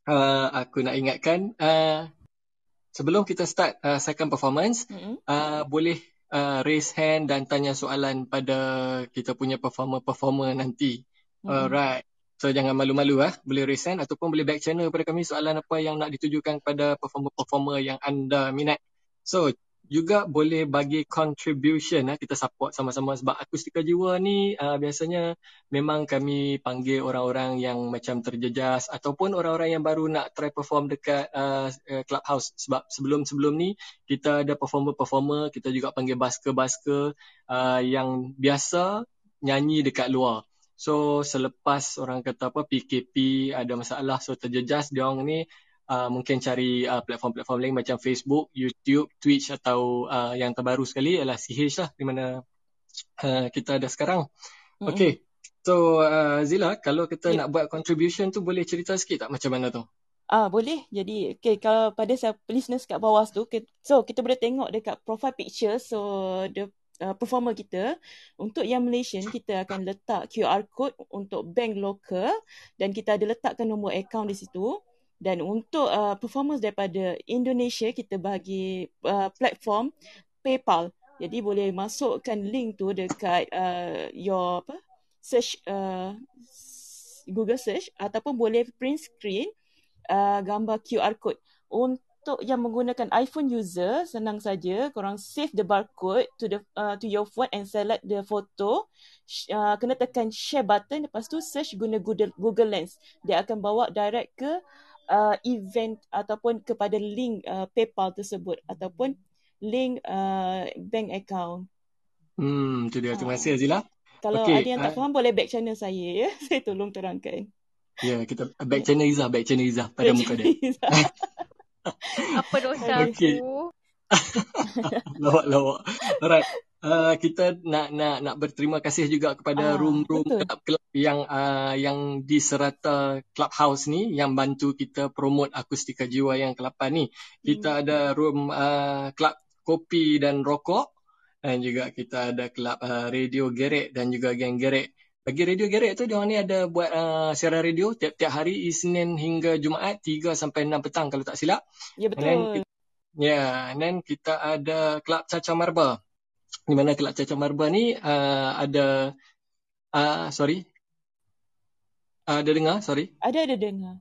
uh, aku nak ingatkan uh, sebelum kita start uh, second performance Mm-mm. uh, boleh uh, raise hand dan tanya soalan pada kita punya performer-performer nanti. Mm-mm. Alright. So jangan malu-malu ah, boleh raise hand ataupun boleh back channel kepada kami soalan apa yang nak ditujukan kepada performer-performer yang anda minat. So juga boleh bagi contribution ah kita support sama-sama sebab akustika jiwa ni uh, biasanya memang kami panggil orang-orang yang macam terjejas ataupun orang-orang yang baru nak try perform dekat uh, clubhouse sebab sebelum-sebelum ni kita ada performer-performer kita juga panggil basker-basker uh, yang biasa nyanyi dekat luar. So selepas orang kata apa PKP ada masalah so terjejas dia orang ni uh, mungkin cari uh, platform-platform lain macam Facebook, YouTube, Twitch atau uh, yang terbaru sekali ialah CH lah di mana uh, kita ada sekarang. Mm-mm. Okay. So uh, Zila, kalau kita Ya. nak buat contribution tu boleh cerita sikit tak macam mana tu? Ah boleh. Jadi okay, kalau pada siapa listeners kat bawah tu, okay, so kita boleh tengok dekat profile picture so the uh, performer kita untuk yang Malaysian kita akan letak QR code untuk bank local dan kita ada letakkan nombor account di situ. Dan untuk uh, performers daripada Indonesia kita bagi uh, platform PayPal. Jadi boleh masukkan link tu dekat uh, your apa search uh, Google search ataupun boleh print screen uh, gambar QR code. Untuk yang menggunakan iPhone user, senang saja korang save the barcode to the uh, to your phone and select the photo. Uh, kena tekan share button lepas tu search guna Google, Google Lens. Dia akan bawa direct ke uh, event ataupun kepada link uh, PayPal tersebut ataupun link uh, bank account. Hmm, tu dia. Terima kasih Azila. Kalau Okey, ada yang tak ah, faham boleh back channel saya ya. Saya tolong terangkan. Ya, kita back channel Izzah, back channel Izzah pada Back muka dia. Apa dosa Okey. aku? lawak lawak. Alright. Uh, kita nak nak nak berterima kasih juga kepada Ah, room-room kelab-kelab yang uh, yang di serata clubhouse ni yang bantu kita promote akustika jiwa yang ke-8 ni. Kita ada room uh, kelab kopi dan rokok dan juga kita ada kelab uh, radio gerek dan juga geng gerek. Bagi radio gerek tu dia orang ni ada buat uh, siaran radio tiap-tiap hari Isnin hingga Jumaat 3 sampai 6 petang kalau tak silap. Ya betul. kita, yeah, and then kita ada kelab Caca Marba. Di mana kelab Caca Marba ni uh, ada uh, sorry. Uh, ada dengar? Sorry. Ada ada dengar.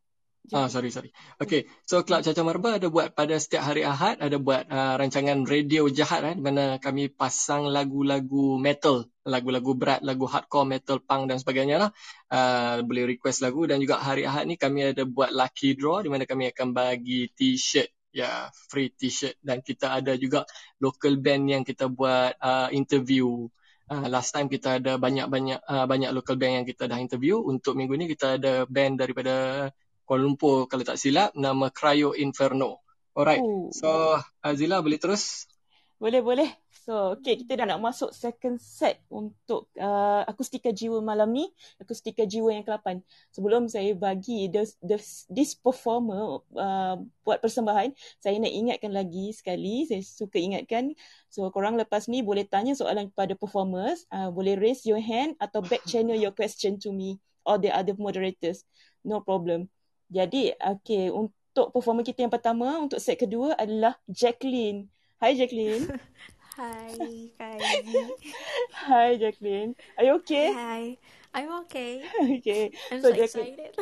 Ah, sorry, sorry. Okay, so Kelab Caca Marba ada buat pada setiap hari Ahad, ada buat uh, rancangan radio jahat eh, di mana kami pasang lagu-lagu metal, lagu-lagu berat, lagu hardcore, metal, punk dan sebagainya lah. Uh, boleh request lagu dan juga hari Ahad ni kami ada buat lucky draw di mana kami akan bagi t-shirt, ya, free t-shirt dan kita ada juga local band yang kita buat uh, interview. Uh, last time kita ada banyak-banyak uh, banyak local band yang kita dah interview. Untuk minggu ni kita ada band daripada Kuala Lumpur kalau tak silap nama Cryo Inferno. Alright. Oh. So Azila boleh terus? Boleh boleh. So, okay, kita dah nak masuk second set untuk uh, akustika jiwa malam ni, akustika jiwa yang ke-8. Sebelum saya bagi the, the, this performer uh, buat persembahan, saya nak ingatkan lagi sekali, saya suka ingatkan. So, korang lepas ni boleh tanya soalan kepada performers, uh, boleh raise your hand atau back channel your question to me or the other moderators. No problem. Jadi, okay, untuk performer kita yang pertama, untuk set kedua adalah Jacqueline. Hi Jacqueline. Hi, Kaiji. Hi Jacqueline. Are you okay? Hi, I'm okay. okay. I'm so so Jacqueline, excited.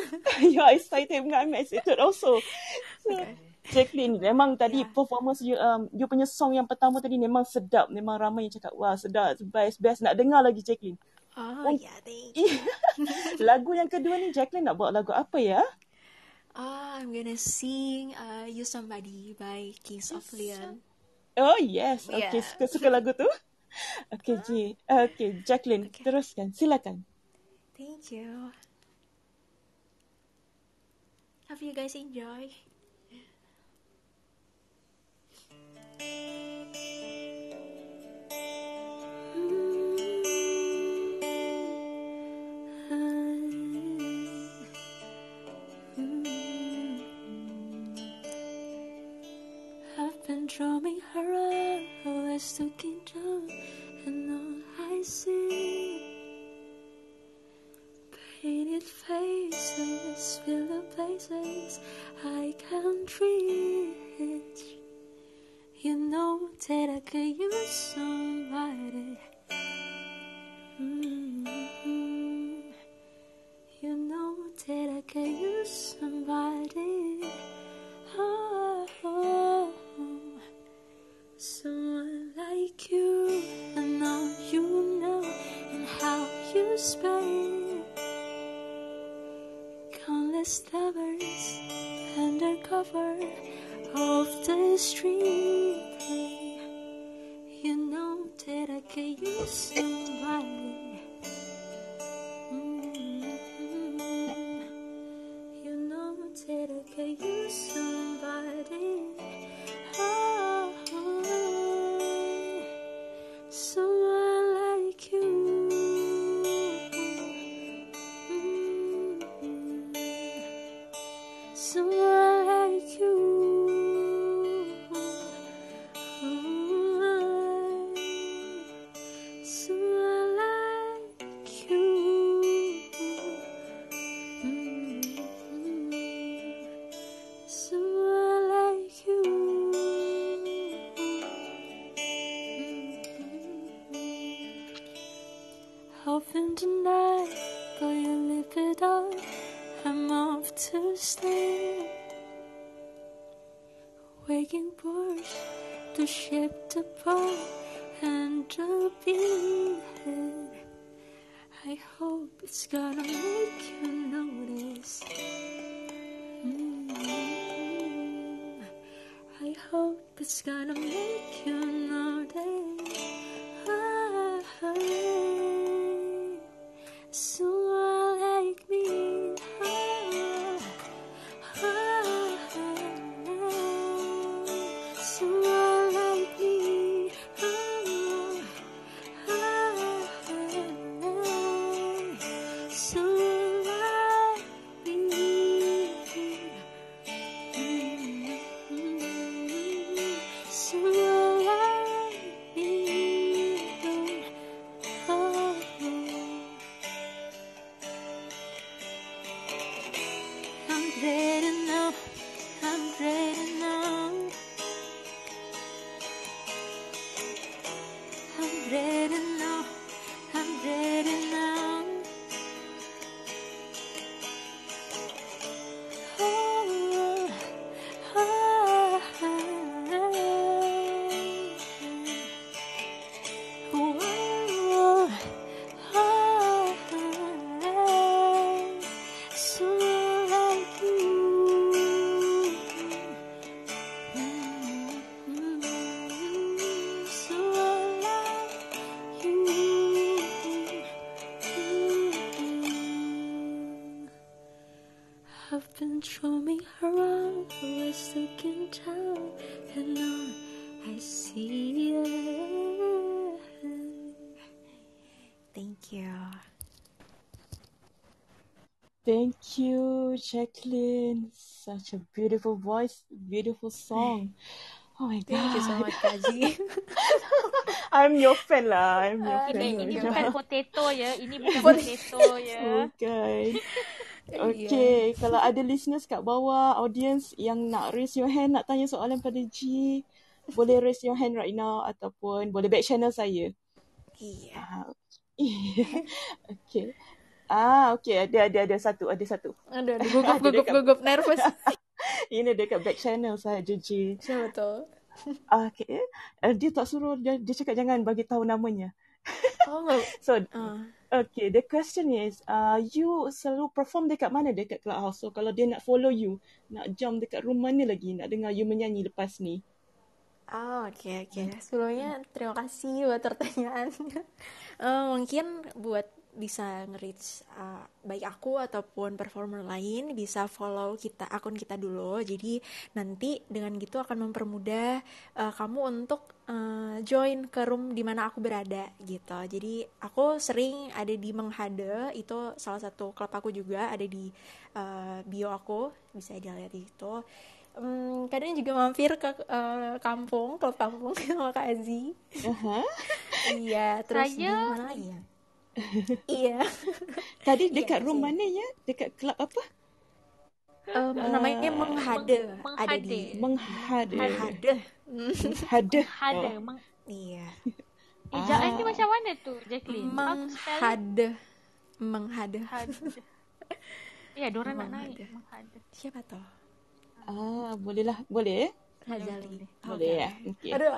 you're excited. I'm excited also. So, Okay. Jacqueline, memang tadi Yeah. performance you, um, you punya song yang pertama tadi memang sedap. Memang ramai yang cakap, wah sedap, best, best. Nak dengar lagi Jacqueline. Oh, Oh. yeah, thank you. lagu yang kedua ni Jacqueline nak buat lagu apa ya? Ah, I'm gonna sing uh, You Somebody by Kings of Leon. Oh yes, okay Yeah. suka suka lagu tu. Okay Ji, okay Jacqueline Okay. teruskan, silakan. Thank you. Hope you guys enjoy. Drumming her on, always looking down, and all I see painted faces, fill the places I can't reach. You know that I could use somebody. Mm-hmm. You know that I could use somebody. Cover of the street. To shape the boat and the beat. I hope it's gonna make you notice. Mm. I hope it's gonna make you Jacqueline. Such a beautiful voice, beautiful song. Oh my god. Thank you so much, Kaji. I'm your fan lah. I'm your Ah, fan. Ini, ini bukan potato ya. Ini bukan potato ya. Bukan. Okay, kalau ada listeners kat bawah, audience yang nak raise your hand, nak tanya soalan pada G, boleh raise your hand right now ataupun boleh back channel saya. Iya. Ah, okay. Ah, okay. Ada, ada, ada satu. Ada satu. Aduh, aduh, gugup, Ada gugup, dekat- gugup, nervous. Ini dekat back channel sahaja, G. Siapa tu? Okay. Uh, dia tak suruh, dia, dia cakap jangan bagi tahu namanya. Oh. So, Ah. okay. The question is, uh, you selalu perform dekat mana dekat clubhouse? So, kalau dia nak follow you, nak jump dekat room mana lagi nak dengar you menyanyi lepas ni? Ah, oke oke. Sebelumnya terima kasih buat pertanyaannya. Eh, mungkin buat bisa nge-reach uh, baik aku ataupun performer lain bisa follow kita akun kita dulu. Jadi nanti dengan gitu akan mempermudah uh, kamu untuk uh, join ke room di mana aku berada gitu. Jadi aku sering ada di Menghade itu salah satu klub aku juga ada di uh, bio aku bisa dilihat itu. Hmm, kadang juga mampir ke eh, kampung, klub kampung sama Kak Azi. Aha. iya, terus di mana lagi ya? Iya. Tadi Iya, dekat room sih. mana ya? Dekat klub apa? Em, namanya Ah. Menghade, Meng- ada di Menghade. Menghade. Menghade. Menghade. Oh. Meng, Iya. ejaan Ah. ni macam mana tu, Jacqueline? Menghade. Menghade. Ya, diorang nak naik. Menghade. Menghade. Siapa tuh? Ah, bolehlah. Boleh eh? Hazali. Boleh ya. Okay. Aduh.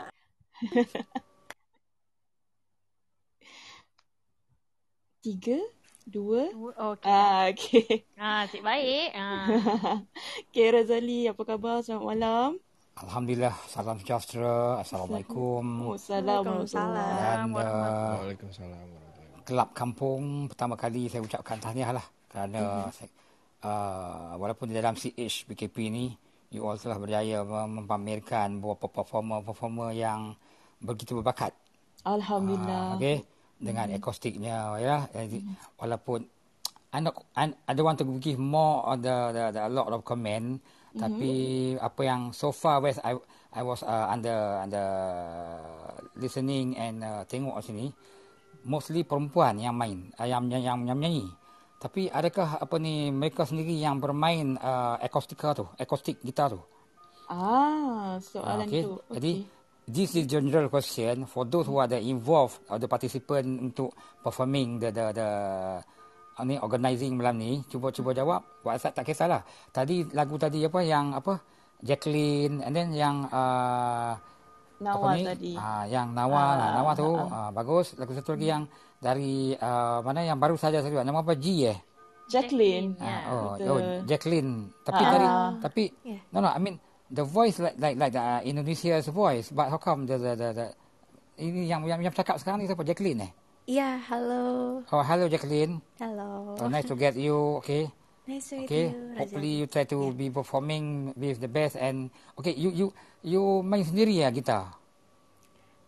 Tiga, dua. Okay. Ah, okay. Ah, cik baik. Ah. okay, Razali, apa khabar? Selamat malam. Alhamdulillah, salam sejahtera. Assalamualaikum. Waalaikumsalam. Dan uh, Waalaikumsalam. kelab kampung pertama kali saya ucapkan tahniah lah kerana saya, uh, walaupun di dalam CH BKP ni you all telah berjaya mem- mempamerkan beberapa performer-performer yang begitu berbakat. Alhamdulillah. Ah, okay. Dengan akustiknya ya. Jadi, Walaupun I, not, I, I don't want to give more on the, the, the a lot of comment. Tapi apa yang so far west I I was uh, under under listening and uh, tengok sini mostly perempuan yang main uh, yang, yang yang yang menyanyi. Tapi adakah apa ni mereka sendiri yang bermain uh, akustika tu akustik gitar tu? Ah, soalan okay. tu. Jadi this is general question for those who are the involved or the participant untuk performing the the the ni organizing malam ni cuba cuba jawab WhatsApp tak kisahlah. Tadi lagu tadi apa yang apa Jacqueline and then yang uh, Nawal apa ni? tadi. Ah yang Nawal, ah, Ah, Nawal tu ah, ah, bagus. Lagu satu lagi yang dari uh, mana yang baru saja saya buat. Nama apa G eh? Jacqueline. Ah, oh, Betul. oh Jacqueline. Tapi Ah. dari tapi Yeah. no no I mean the voice like like like the uh, Indonesia's voice but how come the the the, the ini yang yang yang cakap sekarang ni siapa Jacqueline eh? Iya, halo. Oh hello Jacqueline. Halo. Oh nice to get you. Okay. Nice to meet Okay. you, Raja. Hopefully you try to be performing with the best and okay you you you main sendiri ya gitar.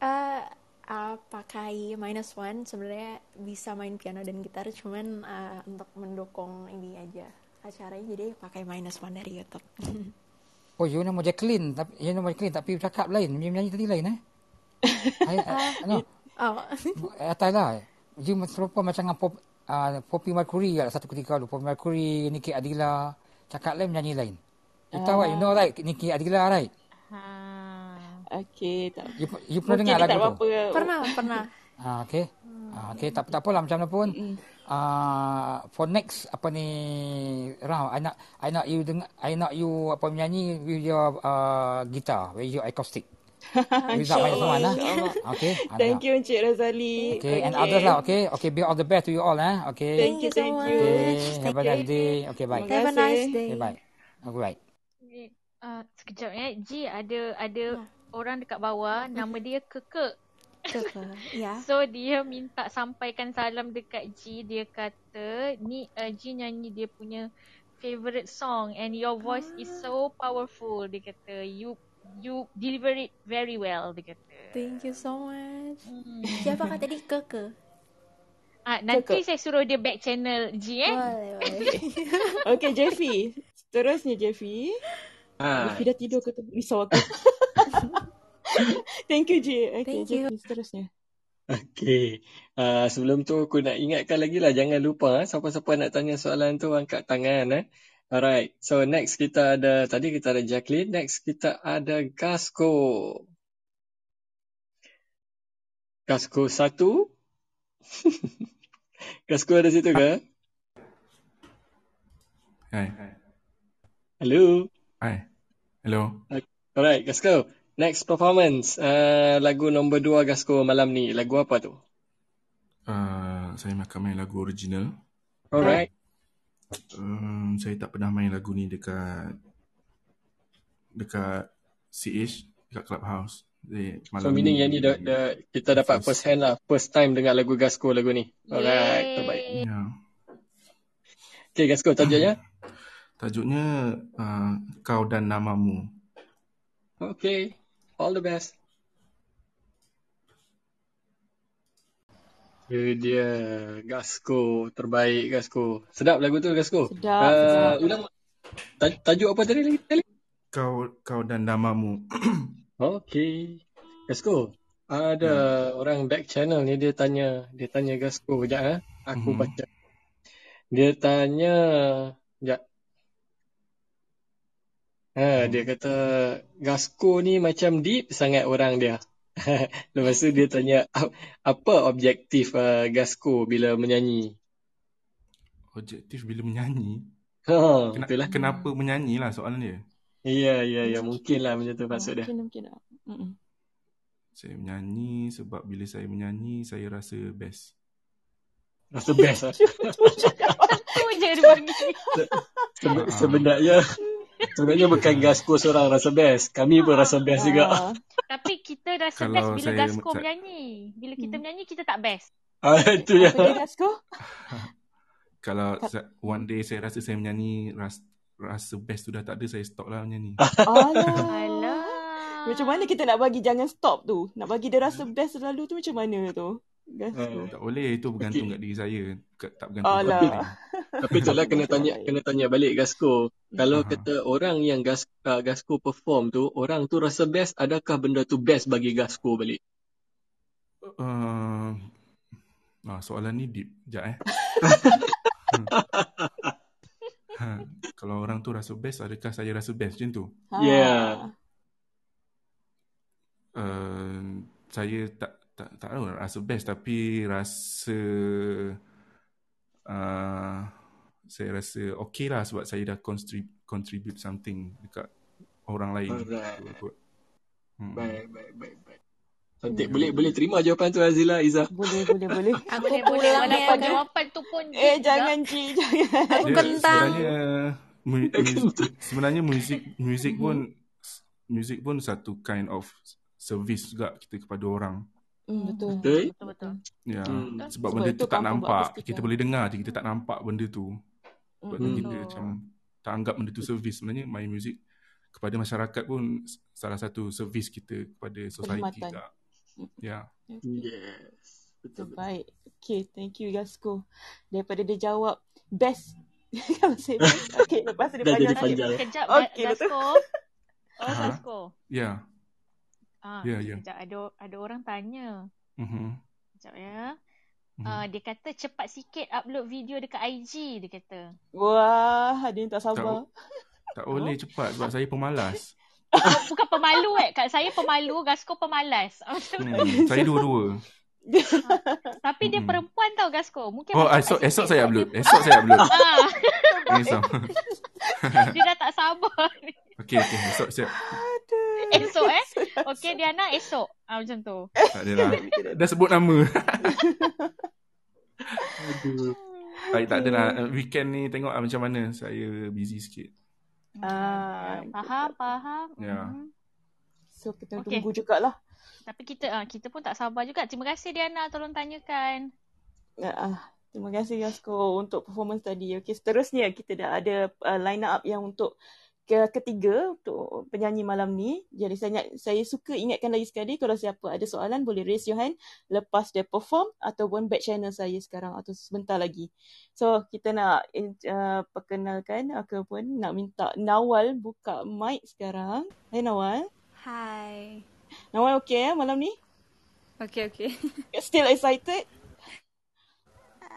Eh, uh, pakai minus one sebenarnya bisa main piano dan gitar cuman uh, untuk mendukung ini aja acaranya jadi pakai minus one dari YouTube. Oh you nama Jacqueline tapi you nama Jacqueline tapi you cakap lain. You menyanyi tadi lain eh? I, I, no. oh. Atai lah. You serupa macam dengan pop, uh, Poppy Mercury kat satu ketika dulu. Poppy Mercury, Nikki Adila. Cakap lain menyanyi lain. You tahu right? You know right? Nikki Adila right? Okay, tak. You, you pernah Mungkin dengar lagu tak tu? Pernah, pernah. Ah, okay. Ah, okay, tak, tak apalah macam mana pun. Uh, for next apa ni round I nak I nak you dengar I nak you apa menyanyi with your uh, guitar with your acoustic. Without minus one lah. Okay. Ah, Thank you Encik Razali. Okay, and others lah, okay? Okay, be all the best to you all, eh? Okay. Thank you, thank you. Okay, have a nice day. Okay, bye. Have a nice day. Okay, bye. Alright. Uh, sekejap ya. Ji ada ada orang dekat bawah nama dia Keke. Keke. Ya. So dia minta sampaikan salam dekat Ji. Dia kata ni uh, Ji nyanyi dia punya favorite song and your voice is so powerful. Dia kata you you deliver it very well dia kata. Thank you so much. Hmm. Siapa kata tadi Keke? Ah nanti saya suruh dia back channel Ji eh. Boleh, boleh. Okay, Jeffy. Seterusnya Jeffy. Ha. Jeffy dah tidur ke tu? Risau aku. Thank you, J. Okay, Thank Jeffy, seterusnya. Okay. Uh, sebelum tu aku nak ingatkan lagi lah. Jangan lupa eh, siapa-siapa nak tanya soalan tu angkat tangan. Eh. Alright. So next kita ada, tadi kita ada Jacqueline. Next kita ada Gasco. Gasco satu. Gasco ada situ ke? Hai. Hello. Hai. Hello. Alright, Gasco. Next performance. Uh, lagu nombor dua Gasco malam ni. Lagu apa tu? Uh, saya akan main lagu original. Alright. Um, saya tak pernah main lagu ni dekat dekat CH, dekat Clubhouse. Jadi, So meaning yang ni dah, dah, kita dapat first hand lah. First time dengar lagu Gasco lagu ni. Alright, terbaik. Ya. Okay Gasco, tajuknya? Tajuknya uh, Kau dan Namamu. Okay, all the best. Itu dia Gasco, terbaik Gasco. Sedap lagu tu Gasco. Sedap, Uh, sedap. ulang taj- tajuk apa tadi lagi? Kau kau dan namamu. Okay. Gasco, ada orang back channel ni dia tanya, dia tanya Gasco sekejap eh. Aku Mhm. baca. Dia tanya, sekejap. Ha, dia kata Gasco ni macam deep sangat orang dia. Lepas tu dia tanya "Ap- apa objektif uh, Gasco bila menyanyi? Objektif bila menyanyi. Ha, Kena, betul lah. Kenapa menyanyi lah soalan dia. Ya, ya, ya. Mungkin lah macam tu maksud dia. Mungkin, mungkin. Mm-mm. Saya menyanyi sebab bila saya menyanyi saya rasa best. Rasa best lah. Tu je dia bagi. Sebe- sebenarnya sebenarnya bukan Gasco seorang rasa best. Kami pun rasa best juga. Tapi kita rasa Kalau best bila saya- Gasco menyanyi. Bila kita menyanyi kita tak best. Ah, itu ya. Gasco? Kalau one day saya rasa saya menyanyi ras, rasa best tu dah tak ada saya stop lah menyanyi. Alah. Alah. Macam mana kita nak bagi jangan stop tu? Nak bagi dia rasa best selalu tu macam mana tu? Gasco. tak boleh itu bergantung kat diri saya. Kat- Tak bergantung kat Alah. orang. Tapi itulah kena tanya kena tanya balik Gasco. Kalau kata orang yang Gas, uh, Gasco perform tu, orang tu rasa best, adakah benda tu best bagi Gasco balik? Uh, ah, soalan ni deep. Sekejap eh. ha, kalau orang tu rasa best, adakah saya rasa best macam tu? Ha. Yeah. Uh, saya tak tak tak tahu rasa best tapi rasa uh, saya rasa okey lah sebab saya dah contribute, contribute something dekat orang lain. Alright. Hmm. Baik, baik, baik, baik. Cantik. Boleh boleh terima jawapan tu Azila, Iza. Boleh, boleh, boleh. Aku Boleh boleh walaupun ya. jawapan tu pun Eh, jangan juga. Ci, jangan. Aku kentang. sebenarnya mu- mu- sebenarnya muzik muzik pun muzik pun satu kind of service juga kita kepada orang. Hmm, betul. Betul? Betul betul. Ya, Hmm. sebab Sebab benda itu tu tak nampak. Kita boleh dengar je, kita tak nampak benda tu. Sebab tu Mm-mm. kita macam tak anggap benda tu servis. Sebenarnya my music kepada masyarakat pun salah satu servis kita kepada society Perkhidmatan. juga. Ya. Yes. Betul, baik. Okay, thank you Gasko. Daripada dia jawab best. Kalau saya best. Okay, lepas tu dia panjang panjang. Kejap Okey, okay. Gasko. Oh Aha. Gasko. Ya. Ah, Ya, ya. Kejap ada ada orang tanya. Mhm. Kejap ya. Mhm. Uh, dia kata cepat sikit upload video dekat IG dia kata. Wah, ada yang tak Tak, sabar. tak boleh cepat sebab saya pemalas. Oh, bukan pemalu eh. Kat saya pemalu, Gasko pemalas. Hmm, saya dua-dua. Tapi dia perempuan tau Gasko. Mungkin Oh, esok esok saya upload. dia- Esok saya upload. Esok. dia dah tak sabar. Okey, okey. Esok siap. esok eh. Okey Diana esok. Ah macam tu. Tak ada lah. Dah sebut nama. Aduh. Baik, tak ada lah. Weekend ni tengok lah macam mana. Saya busy sikit. Ah, Faham, faham. Ya. Mhm. so kita Okey. tunggu jugalah. Tapi kita ah, kita pun tak sabar juga. Terima kasih Diana tolong tanyakan. Ah, terima kasih Gasko untuk performance tadi. Okey, seterusnya kita dah ada uh, line up yang untuk ke ketiga untuk penyanyi malam ni. Jadi saya saya suka ingatkan lagi sekali kalau siapa ada soalan boleh raise your hand lepas dia perform ataupun back channel saya sekarang atau sebentar lagi. So kita nak uh, perkenalkan ataupun nak minta Nawal buka mic sekarang. Hai Nawal. Hai. Nawal okey ya malam ni? Okay, okay. Still excited?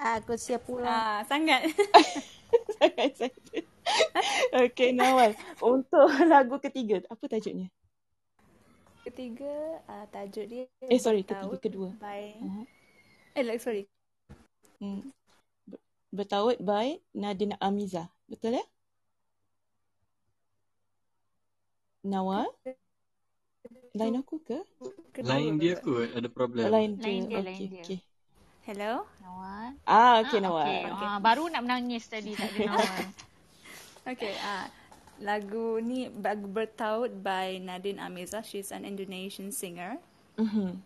Aku siap pulang. Ah, sangat. Sangat excited. Okay Nawal. Untuk lagu ketiga, apa tajuknya? Ketiga, uh, tajuk dia Eh, sorry, ketiga, kedua. By... Uh-huh. Eh, like, sorry. Hmm. Ber- Bertaut by Nadine Amiza. Betul ya? Nawal? Line aku ke? Kedua. Lain dia kot ada problem. Line dia. Okay, line dia. okay. Hello? Nawal. Ah, okay Ah, Nawal. Okay. Ah, baru nak menangis tadi tak ada Nawal. Okay, uh, lagu ni lagu Bertaut by Nadine Amiza. She's an Indonesian singer. Mhm.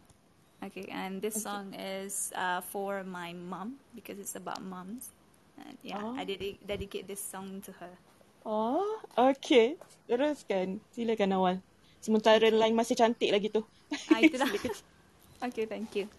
Okay, and this song is uh, for my mom because it's about moms. And yeah, Oh. I dedi- dedicate this song to her. Oh, okay. Teruskan. Silakan Nawal. Sementara line masih cantik lagi tu. Ah, itulah. okay, thank you.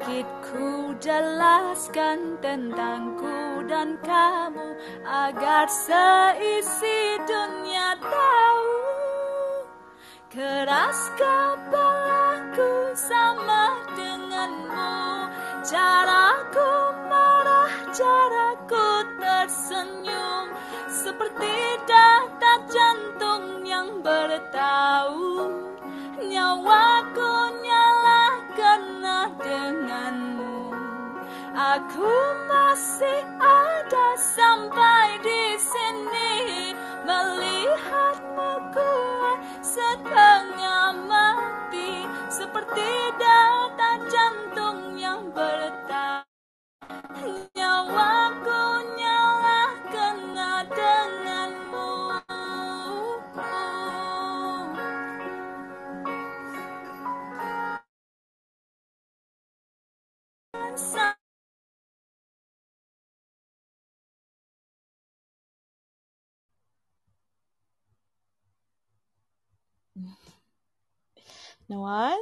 Sedikit ku jelaskan tentangku dan kamu Agar seisi dunia tahu Keras kepalaku Aku masih ada sampai di sini Melihatmu kuat setengah mati Seperti detak jantung yang bertaut Nawal?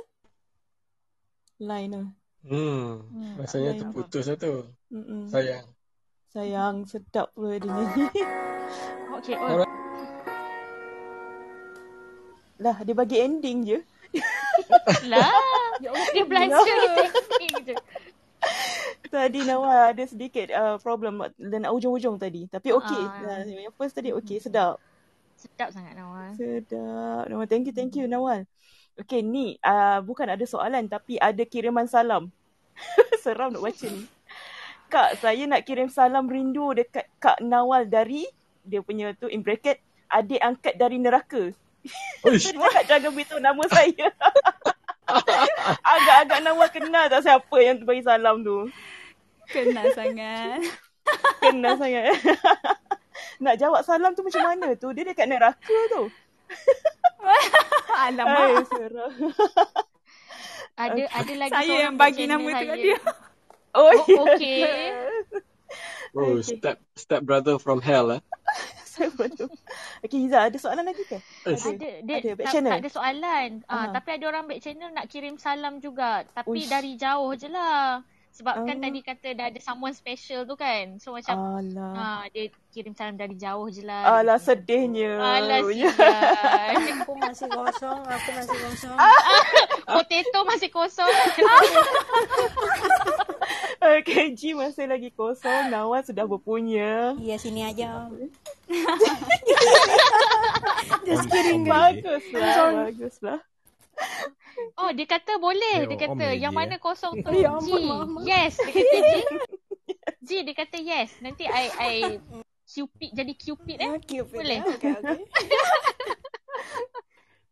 Line lah. Hmm, rasanya line. terputus lah tu. Mm-mm. Sayang. Sayang, sedap pula dia nyanyi. Okay, oh. Lah, dia bagi ending je. Lah, dia belanja kita je. Tadi Nawal ada sedikit uh, problem dan ujung-ujung tadi. Tapi okey. Ah. Uh, yang first tadi okey, sedap. Sedap sangat Nawal. Sedap. Nawal, thank you, thank you Nawal. Okay, ni uh, bukan ada soalan tapi ada kiriman salam. Seram nak baca ni. Kak, saya nak kirim salam rindu dekat Kak Nawal dari, dia punya tu in bracket, adik angkat dari neraka. Uish. Dia cakap jangan beritahu nama saya. Agak-agak Nawal kenal tak siapa yang bagi salam tu. Kenal sangat. Kenal sangat. nak jawab salam tu macam mana tu? Dia dekat neraka tu. Alamak. seram. Ada ada lagi Saya yang bagi nama tu kat saya. dia. Oh, Oh, ya. okey. Oh, Okay. step step brother from hell eh. Okay, Iza, ada soalan lagi ke? Uish. Ada dia Ada, back tak, channel? tak ada soalan. Ah Aha. tapi ada orang back channel nak kirim salam juga. Tapi Uish. dari jauh je lah. Sebab kan Ah. tadi kata dah ada someone special tu kan. So macam Alah. ah dia kirim salam dari jauh je lah. Alah, sedihnya. Alah sial. Aku masih kosong, aku masih kosong. Potato masih kosong. Okay, G masih lagi kosong. Nawal sudah berpunya. Iya, sini aja. Just kidding. Baguslah, baguslah. Oh, dia kata boleh. Dia kata lagi, yang mana eh. kosong tu. Ya G. Yes. Dia kata G. G, dia kata yes. Nanti I, I Cupid jadi Cupid eh. Cupid, Boleh. Okay, okay.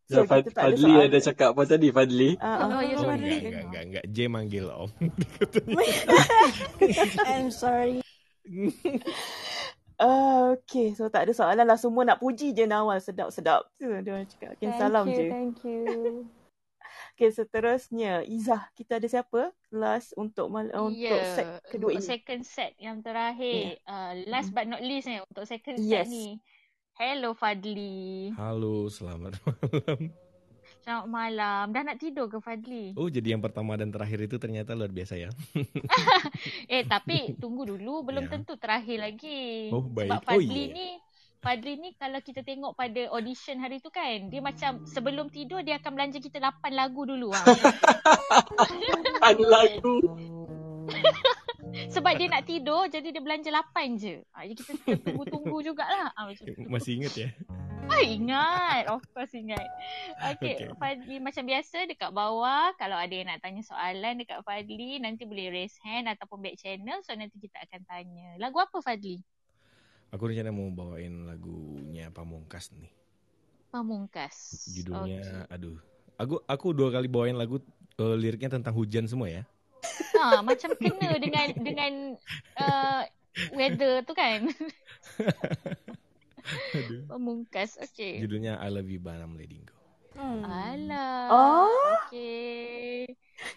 So, Ya, Fad- ada Fadli soalan. ada cakap apa tadi Fadli? Ah, ah. Oh, yes, Oh Fadli. enggak, enggak, enggak, enggak. J manggil om. I'm sorry. Ah, okay, so tak ada soalan lah. Semua nak puji je Nawal. Sedap-sedap. Tu dia orang cakap. Okay, Thank salam you, je. thank you. Okay, seterusnya. Izzah, kita ada siapa? Kelas untuk mal- untuk Ya, set kedua untuk ini. second set yang terakhir. Uh, last but not least eh, untuk second set Yes. ni. Hello Fadli. Halo, selamat malam. Selamat malam. Dah nak tidur ke Fadli? Oh, jadi yang pertama dan terakhir itu ternyata luar biasa ya. Eh tapi tunggu dulu belum Ya. tentu terakhir lagi. Oh, baik. Sebab Oh, Fadli iya. ni Fadli ni kalau kita tengok pada audition hari tu kan, dia macam sebelum tidur dia akan belanja kita 8 lagu dulu ah. Kan lagu. Sebab dia nak tidur jadi dia belanja 8 je. Ah, jadi kita tunggu-tunggu jugalah. Ah macam tu. Masih ingat ya? Ah, ingat. Of course ingat. Okay, Okay. Fadli macam biasa dekat bawah kalau ada yang nak tanya soalan dekat Fadli nanti boleh raise hand ataupun back channel so nanti kita akan tanya. Lagu apa Fadli? Aku rencana mau bawain lagunya Pamungkas nih. Pamungkas. Judulnya aduh. Aku aku dua kali bawain lagu eh, liriknya tentang hujan semua ya. Ha, macam kena dengan dengan uh, weather tu kan. Aduh. Pamungkas. Okay. Judulnya I Love You But I'm Letting Go. Alah. Oh. Okay.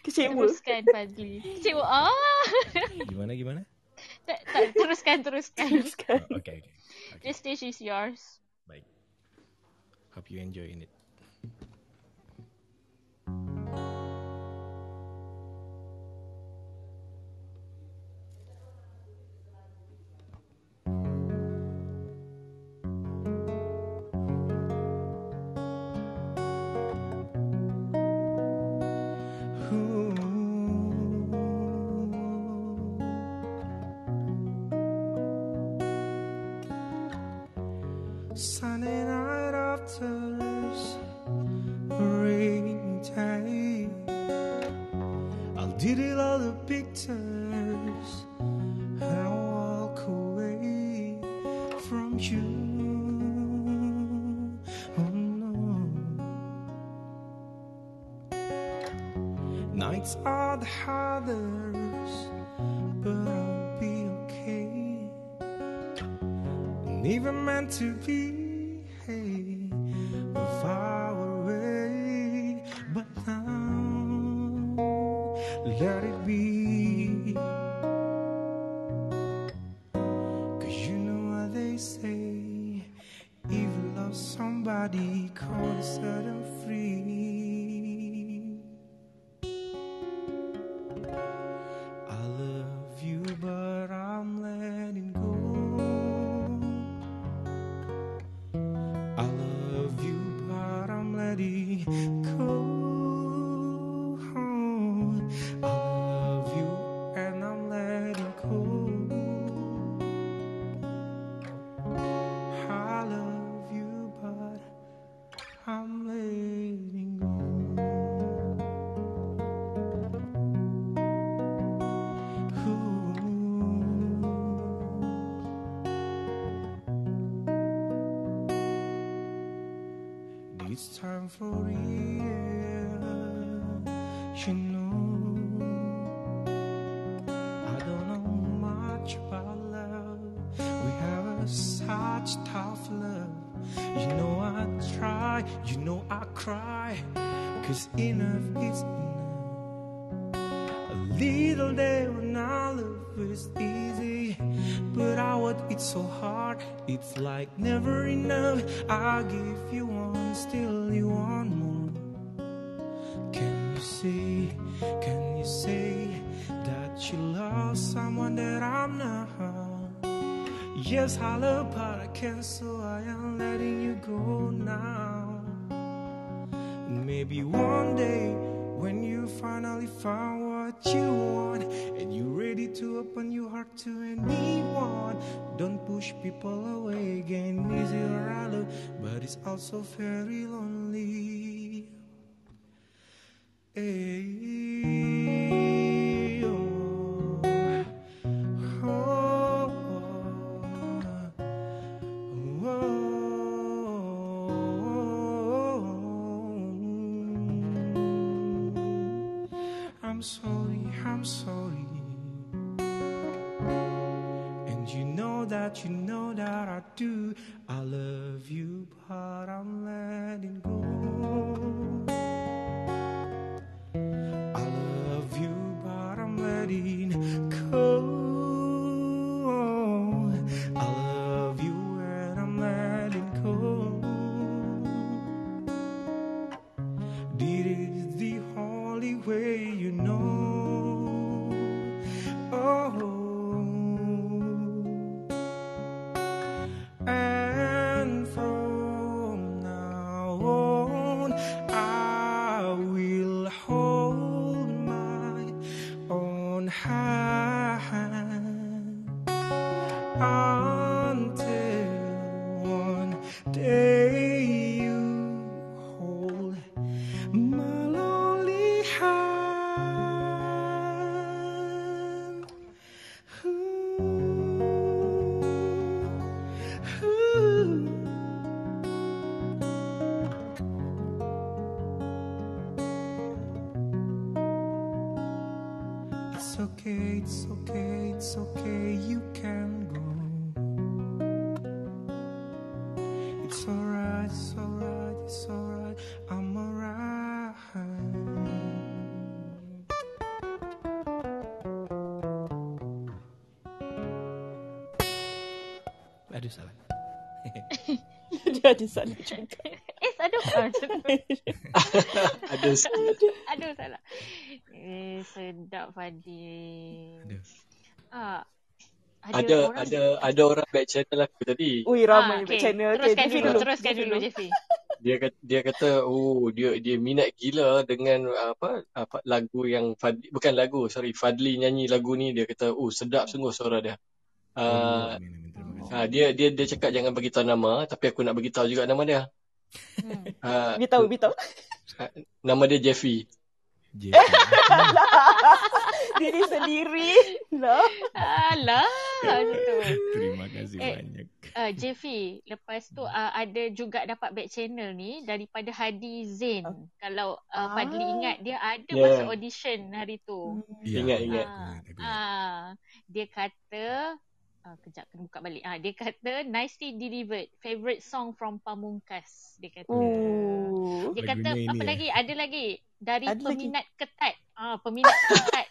Kecewa. Teruskan Fadli. Kecewa. Ah. Gimana gimana? Tak, tak, teruskan, teruskan. Teruskan. Oh, Oke oke. The stage is yours. Baik. Hope you enjoying it. Maybe one day, when you finally found what you want, and you're ready to open your heart to anyone, don't push people away again. Easier I love, but it's also very lonely. Hey, ada salah juga. Eh, aduh. Ah, macam tu. Ada sikit. aduh, salah. Eh, sedap Fadil. Aduh. Ah, Ada orang- ada ada orang back channel aku tadi. Ui, ramai Ah, back okay. channel. Okay, Teruskan Jeffy dulu, dulu. teruskan dulu, Jeffy. Dia kata, dia kata oh dia dia minat gila dengan apa apa lagu yang Fadli bukan lagu sorry Fadli nyanyi lagu ni dia kata oh sedap sungguh suara dia. Uh, Kasih. uh, dia dia dia cakap jangan bagi tahu nama tapi aku nak bagi tahu juga nama dia. Hmm. Uh, Beritahu, beritahu. nama dia Jeffy. Jeffy. Diri sendiri. Lah. Alah, macam tu. Terima kasih Eh, banyak. Uh, Jeffy, lepas tu uh, ada juga dapat back channel ni daripada Hadi Zain. Kalau uh, Fadli ingat dia ada Yeah. masa audition hari tu. Ingat, aku ingat. ingat, ingat. Ah, dia kata ah, kejap kena buka balik. Ah, dia kata nicely delivered. Favorite song from Pamungkas. Dia kata. Ooh. Dia kata Lagunya apa eh? lagi? Ada lagi dari Ada lagi. peminat ketat. Ah, peminat ketat.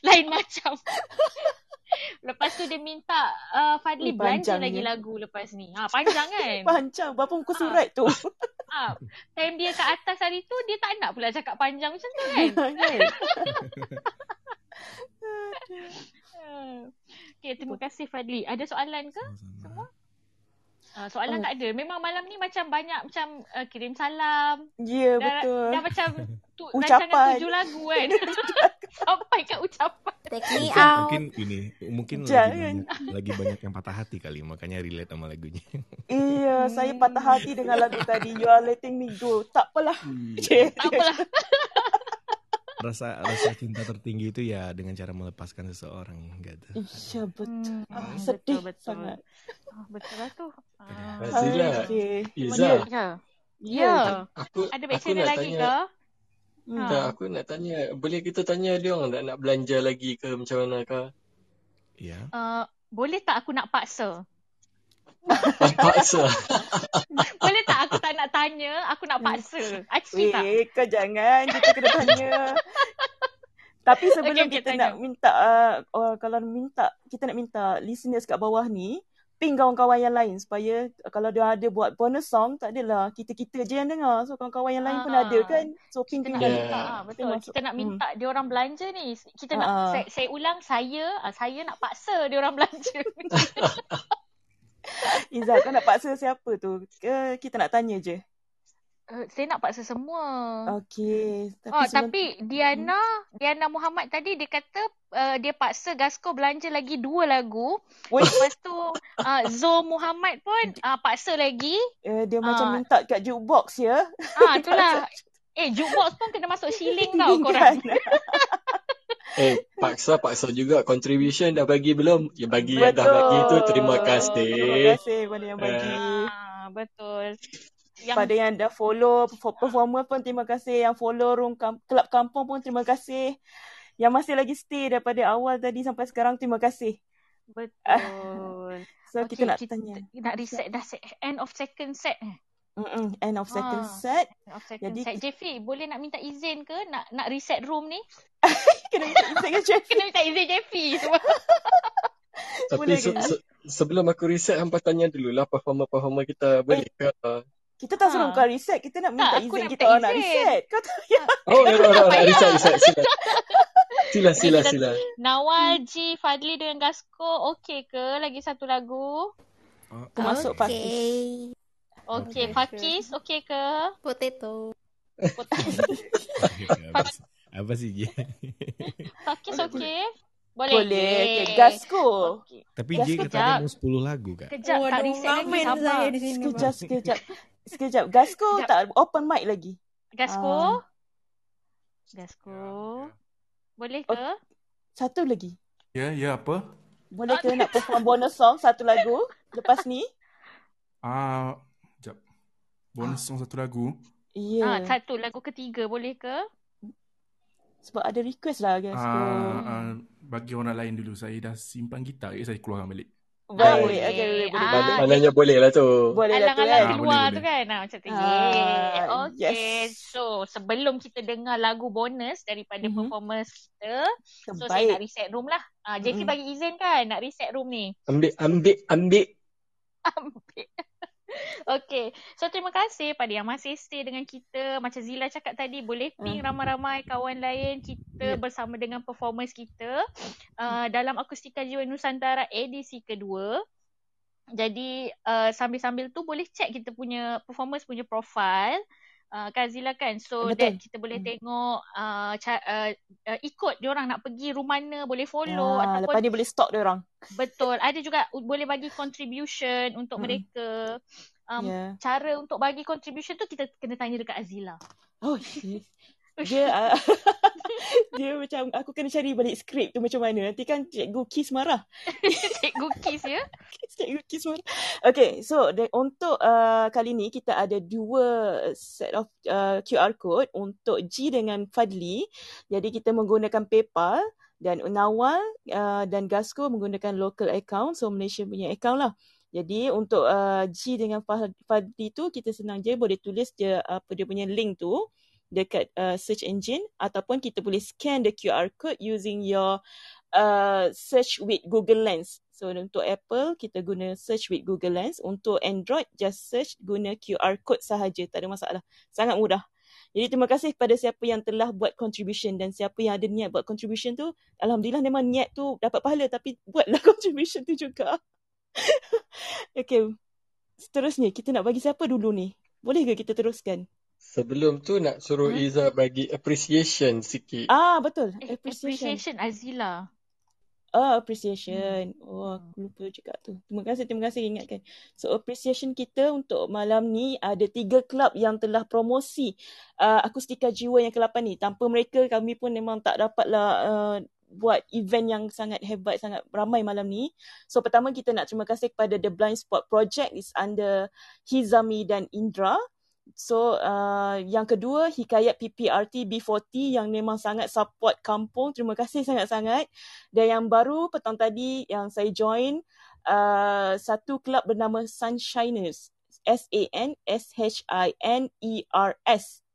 Lain macam. Lepas tu dia minta uh, Fadli Ui, belanja lagi lagu lepas ni. Ha, panjang kan? Panjang. Berapa muka surat tu? ha, time dia kat atas hari tu, dia tak nak pula cakap panjang macam tu kan? Okay, terima kasih Fadli. Ada soalan ke? Sama-sama. Uh, soalan Oh. tak ada. Memang malam ni macam banyak macam uh, kirim salam. Ya, dah, betul. dah macam tu, Ucapan. rancangan tujuh lagu kan. Sampai ke ucapan. Take me Mungkin, out. mungkin ini mungkin lagi Jangan. banyak, lagi banyak yang patah hati kali makanya relate sama lagunya. Iya, saya patah hati dengan lagu tadi. You are letting me go. Tak apalah. Cik. Tak apalah. Rasa rasa cinta tertinggi itu ya dengan cara melepaskan seseorang gitu. Iya, betul. Hmm, Ah, betul, sedih betul. sangat. Oh, betul lah tu. Ah. Fazila, Okey. Iza, Mana- Ya. Ya. Ya. aku Ada back aku channel nak lagi tanya. ke? Hmm. Tak, aku nak tanya, boleh kita tanya dia orang tak nak belanja lagi ke macam mana ke? Ya. Uh, boleh tak aku nak paksa? Paksa. Boleh tak aku tak nak tanya, aku nak paksa? Actually tak. Weh, kau jangan. Kita kena tanya. Tapi sebelum Okey, okey, kita tanya. nak minta, uh, uh, kalau minta, kita nak minta listeners kat bawah ni, ping kawan-kawan yang lain supaya kalau dia ada buat bonus song, tak adalah kita-kita je yang dengar. So kawan-kawan yang lain pun Ah. ada kan. So Kita nak balik. Yeah. minta, ah, betul. masuk. Kita nak Hmm. minta dia orang belanja ni. Kita nak, Ah, ah. saya, saya ulang, saya, ah, saya nak paksa dia orang belanja. Izzah, kau nak paksa siapa tu? Ke kita nak tanya je? Uh, saya nak paksa semua. Okey. Tapi oh, sebelum- tapi Diana, Diana Muhammad tadi dia kata uh, dia paksa Gasko belanja lagi dua lagu. Weh. Lepas tu uh, Zo Muhammad pun uh, paksa lagi. Eh, dia macam Ah. minta kat jukebox ya. Ah, itulah. Eh, jukebox pun kena masuk shilling tau korang. Eh, paksa-paksa juga. Contribution dah bagi belum? Ya bagi yang dah Betul. bagi tu terima kasih. Terima kasih pada yang bagi. Ah, betul. Yang Pada yang dah follow perf- performer pun terima kasih. Yang follow room kam- kelab kampung pun terima kasih. yang masih lagi stay daripada awal tadi sampai sekarang terima kasih. Betul. So okay, kita nak kita tanya. nak reset dah set, end of second set eh. Mm-mm, end of second Ah, set. End of second Jadi set. Jeffy, boleh nak minta izin ke nak nak reset room ni? kena minta izin ke Jeffy? Kena minta izin Jeffy semua. Tapi Boleh se- se- sebelum aku reset, hampa tanya dulu lah performer-performer kita boleh ke? Kita tak suruh Ha. kau reset, kita nak minta Tak, izin nak kita minta orang nak reset. Kau tak payah. Oh, ya, ya, ya, Tak ya, payah. reset, reset, sila. Sila, Okay, sila. Nawal, G, Fadli dengan Gasko okey ke lagi satu lagu? Termasuk Fakis. Okay. Okey, Okay, Fakis okey ke? Potato. apa, apa sih J? Fakis okey? Boleh. Boleh. Okay. Gasko. Okey. Tapi Gas kejap. katanya mau 10 lagu kak. Kejap, tak Waduh, reset lagi ngamen sabar. saya di sini, Sekejap, Bang. sekejap. Sekejap. Gasko Sekejap. tak open mic lagi. Gasko? Ah. Gasko. Boleh Oh. ke? Satu lagi. Ya, ya apa? Boleh ke nak perform bonus song satu lagu lepas ni? Ah, jap. Bonus song satu lagu. Ya. Ah, satu lagu ketiga boleh ke? Sebab ada request lah Gasko. Ah, ah, bagi orang lain dulu. Saya dah simpan gitar. Ya, saya keluarkan balik. Baik. boleh. Okay, boleh, boleh. Ah, Mana, mananya boleh lah tu. Boleh lah tu Alang-alang kan. Ah, keluar boleh, tu boleh. kan. Ah, macam tu. Ah, Yeah. Okay. yes. So, sebelum kita dengar lagu bonus daripada Mhm. performance kita, so saya Terbaik. nak reset room lah. Ah, JP Mm-mm. bagi izin kan nak reset room ni. Ambil, ambil, ambil. Ambil. Okay. So terima kasih pada yang masih stay dengan kita. Macam Zila cakap tadi, boleh ping Ah. ramai-ramai kawan lain kita Yep. bersama dengan performance kita uh, dalam Akustika Jiwa Nusantara edisi kedua. Jadi uh, sambil-sambil tu boleh check kita punya performance punya profile. Uh, kan Zila kan so Betul. that kita boleh Hmm. tengok uh, ca- uh, uh, ikut dia orang nak pergi room mana boleh follow Ah, ataupun lepas ni boleh stalk dia orang. Betul. Ada juga boleh bagi contribution untuk Mm-mm. mereka. Um, Ya. Cara untuk bagi contribution tu kita kena tanya dekat Azila. Oh. Dia uh, dia macam aku kena cari balik skrip tu macam mana. Nanti kan cikgu Kis marah. Cikgu Kis ya. cikgu Kis marah. Okay, so de, untuk uh, kali ni kita ada dua set of uh, QR code untuk G dengan Fadli. Jadi kita menggunakan PayPal dan Nawal uh, dan Gasco menggunakan local account. So Malaysia punya account lah. Jadi untuk uh, G dengan Fadli tu kita senang je boleh tulis je apa dia punya link tu dekat uh, search engine ataupun kita boleh scan the QR code using your uh, search with Google Lens. So untuk Apple kita guna search with Google Lens. Untuk Android just search guna QR code sahaja. Tak ada masalah. Sangat mudah. Jadi terima kasih kepada siapa yang telah buat contribution dan siapa yang ada niat buat contribution tu. Alhamdulillah memang niat tu dapat pahala tapi buatlah contribution tu juga. okay. Seterusnya kita nak bagi siapa dulu ni? Boleh ke kita teruskan? Sebelum tu nak suruh Hmm? Iza bagi appreciation sikit. Ah betul. Eh, Appreciation. appreciation Azila. Ah, appreciation. Oh, aku lupa juga tu. Terima kasih, terima kasih ingatkan. So, appreciation kita untuk malam ni ada tiga kelab yang telah promosi uh, Akustika Jiwa yang ke-8 ni. Tanpa mereka, kami pun memang tak dapatlah uh, buat event yang sangat hebat, sangat ramai malam ni. So, pertama kita nak terima kasih kepada The Blind Spot Project is under Hizami dan Indra. So uh, yang kedua Hikayat PPRT B40 yang memang sangat support kampung. Terima kasih sangat-sangat. Dan yang baru petang tadi yang saya join uh, satu kelab bernama Sunshiners. S-A-N-S-H-I-N-E-R-S.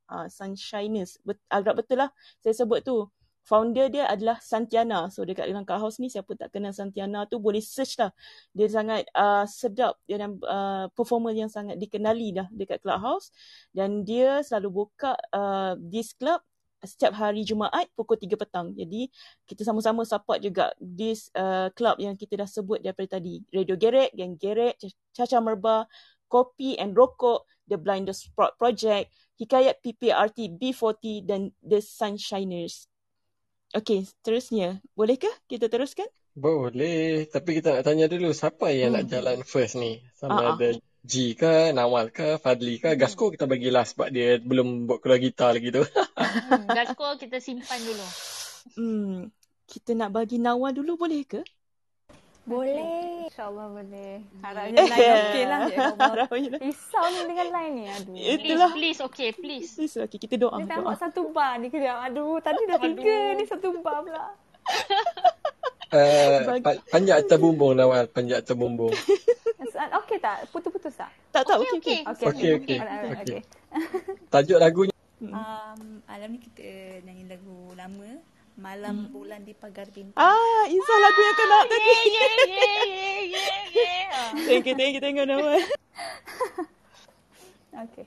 Uh, Sunshiners. Bet- agak betul lah saya sebut tu. Founder dia adalah Santiana. So dekat dalam Clubhouse ni siapa tak kenal Santiana tu boleh search lah. Dia sangat uh, sedap dia dan uh, performer yang sangat dikenali dah dekat Clubhouse dan dia selalu buka uh, this club setiap hari Jumaat pukul 3 petang. Jadi kita sama-sama support juga this uh, club yang kita dah sebut daripada tadi. Radio Gerek, Gang Gerek, Caca Merba, Kopi and Rokok, The Blind Spot Project, Hikayat PPRT B40 dan The Sunshiners. Okey, seterusnya. Bolehkah kita teruskan? Boleh. Tapi kita nak tanya dulu siapa yang nak Hmm. jalan first ni? Sama ah. ada G ke, Nawal ke, Fadli ke, Gasko kita bagi last sebab dia belum buat keluar gitar lagi tu. Hmm, Gasko kita simpan dulu. Hmm, kita nak bagi Nawal dulu boleh ke? Boleh. InsyaAllah boleh. Harapnya Eh, line okey lah. Ya Allah. harapnya. Risau ni dengan line ni. Aduh. Itulah. Please, okay, please. Please, okay, kita doa. Dia doa. tambah satu bar ni kejap. Aduh, tadi dah tiga ni satu bar pula. Uh, pa- panjat atas bumbung Nawal, panjat atas bumbung. Okey tak? Putus-putus tak? Tak, tak, okey, okey. Okey, Okey, okey. Tajuk lagunya Um, malam ni kita nyanyi lagu lama Malam Bulan di Pagar Bintang. Ah, Isa lagu yang kau nak tadi. Yeah, yeah, yeah, yeah, yeah. Thank you, thank you, thank you, Nawal. Okey.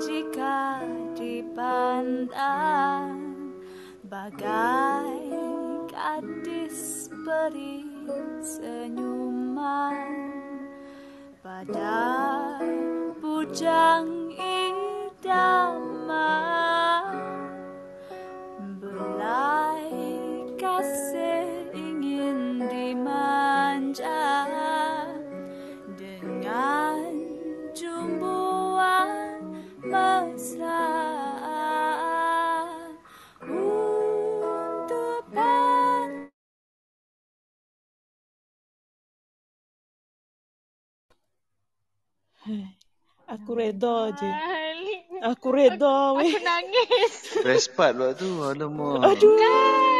Jika dipandang Bagai gadis beri senyuman. Pada bujang Aku reda je. Aku reda weh. Aku nangis. Best part pula tu. Alamak. Aduh. Kan?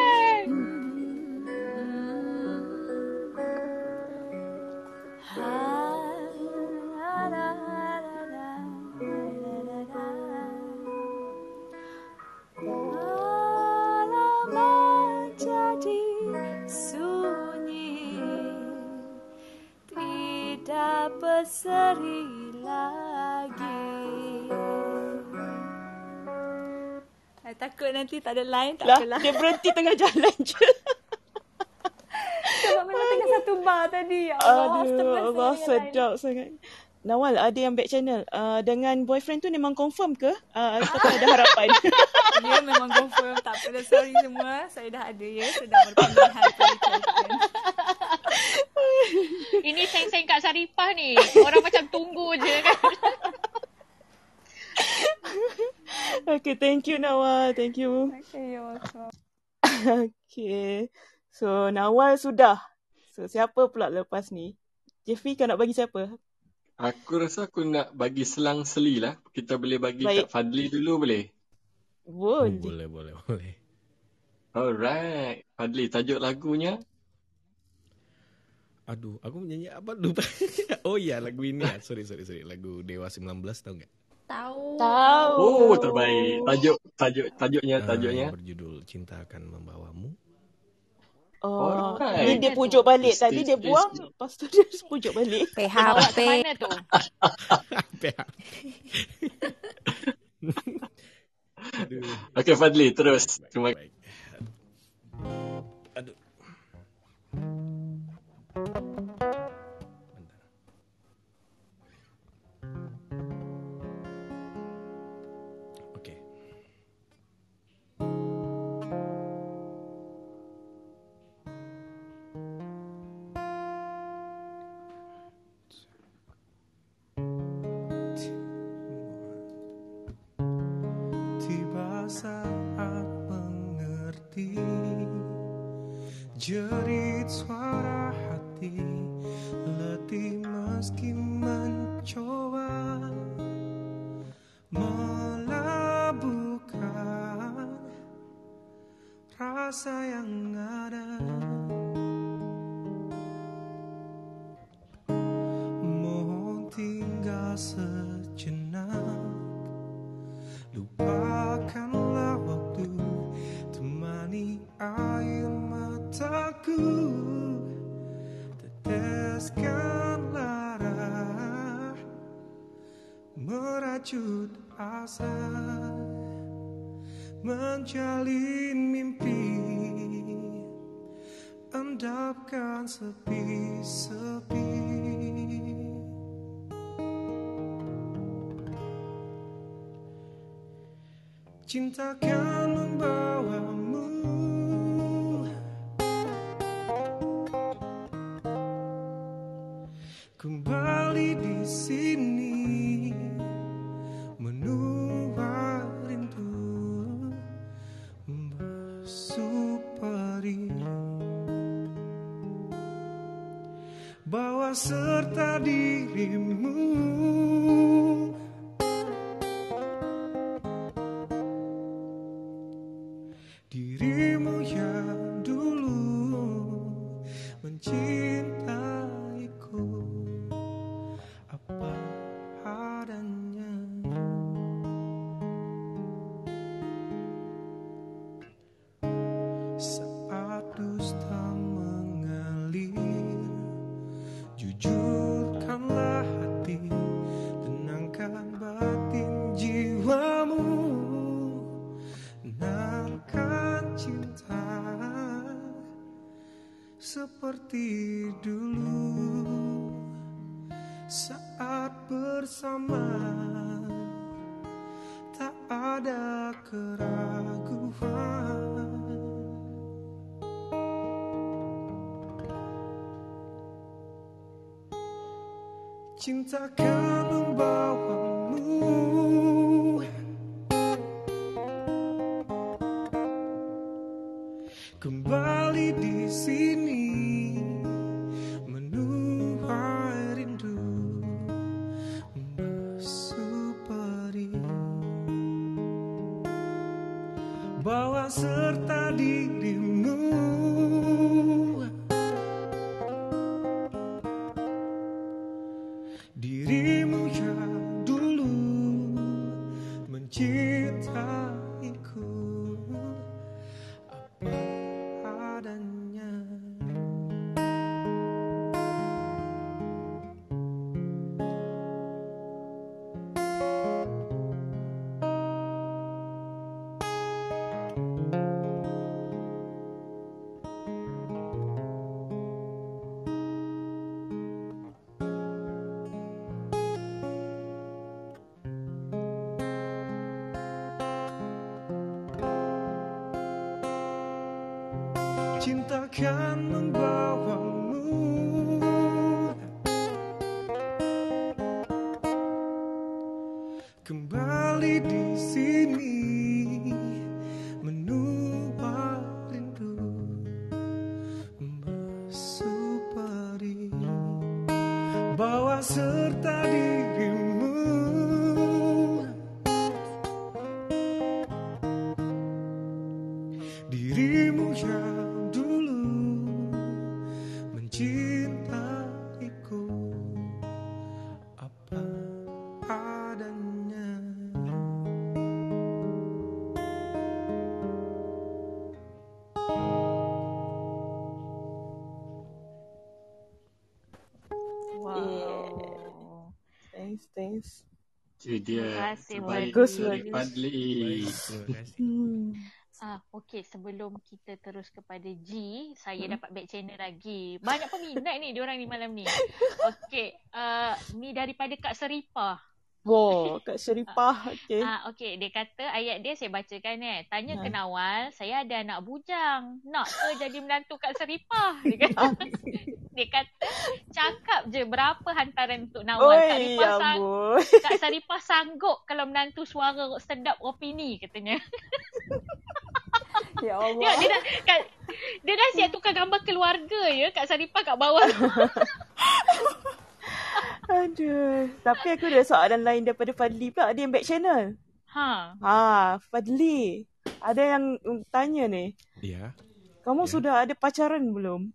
Tak ada line, tak Lah, apalah. dia berhenti tengah jalan je. Sebab memang tengah satu bar tadi. Ya Allah, Aduh, Allah line. sedap sangat. Nawal, ada yang back channel. Uh, dengan boyfriend tu memang confirm ke? Uh, ataupun ada harapan? Ya, memang confirm. Tak apa dah, sorry semua. Saya dah ada ya. Saya dah berpilihan. Ini seng-seng Kak Saripah ni. Orang macam tunggu je kan. okay, thank you Nawal. Thank you. Okay, you're welcome. okay. So, Nawal sudah. So, siapa pula lepas ni? Jeffrey, kau nak bagi siapa? Aku rasa aku nak bagi selang-seli lah. Kita boleh bagi Baik. Kak Fadli dulu boleh? Boleh. Boleh, boleh, boleh. Alright. Fadli, tajuk lagunya? Aduh, aku menyanyi apa lupa. oh ya, lagu ini ya. Sorry, sorry, sorry. Lagu Dewa 19 tahu nggak? Tahu. Tahu. Oh, terbaik. Tajuk, tajuk, tajuknya, tajuknya. yang berjudul Cinta Akan Membawamu. Oh, Alright. ni dia pujuk balik. Tadi dia buang, lepas tu dia pujuk balik. Ke mana tu? Aduh. Okay, Fadli, terus. Terima Baik. Aduh. Bawa serta dirimu Cinta kan membawamu Itu dia. Terima kasih, Terbaik Bagus. Fadli. Hmm. Ah, okey, sebelum kita terus kepada G, saya dapat back channel lagi. Banyak peminat ni diorang ni malam ni. Okey, uh, ni daripada Kak Seripah. Wow, Kak Syarifah. Okay. Ah, okey, dia kata ayat dia saya bacakan eh. Tanya Ha. ke Nawal, saya ada anak bujang. Nak ke jadi menantu Kak Seripah? Dia kata, dia kata cakap je berapa hantaran untuk Nawal. Kak Oi, Seripah, ya sang. Kak Seripah sanggup kalau menantu suara sedap opini katanya. Ya Tengok Allah. dia dah kat, dia dah siap tukar gambar keluarga ya Kak Saripah kat bawah. Aduh. Tapi aku ada soalan lain daripada Fadli pula. Ada yang back channel. ha. Ha, Fadli. Ada yang tanya ni. Ya. Kamu sudah ada pacaran belum?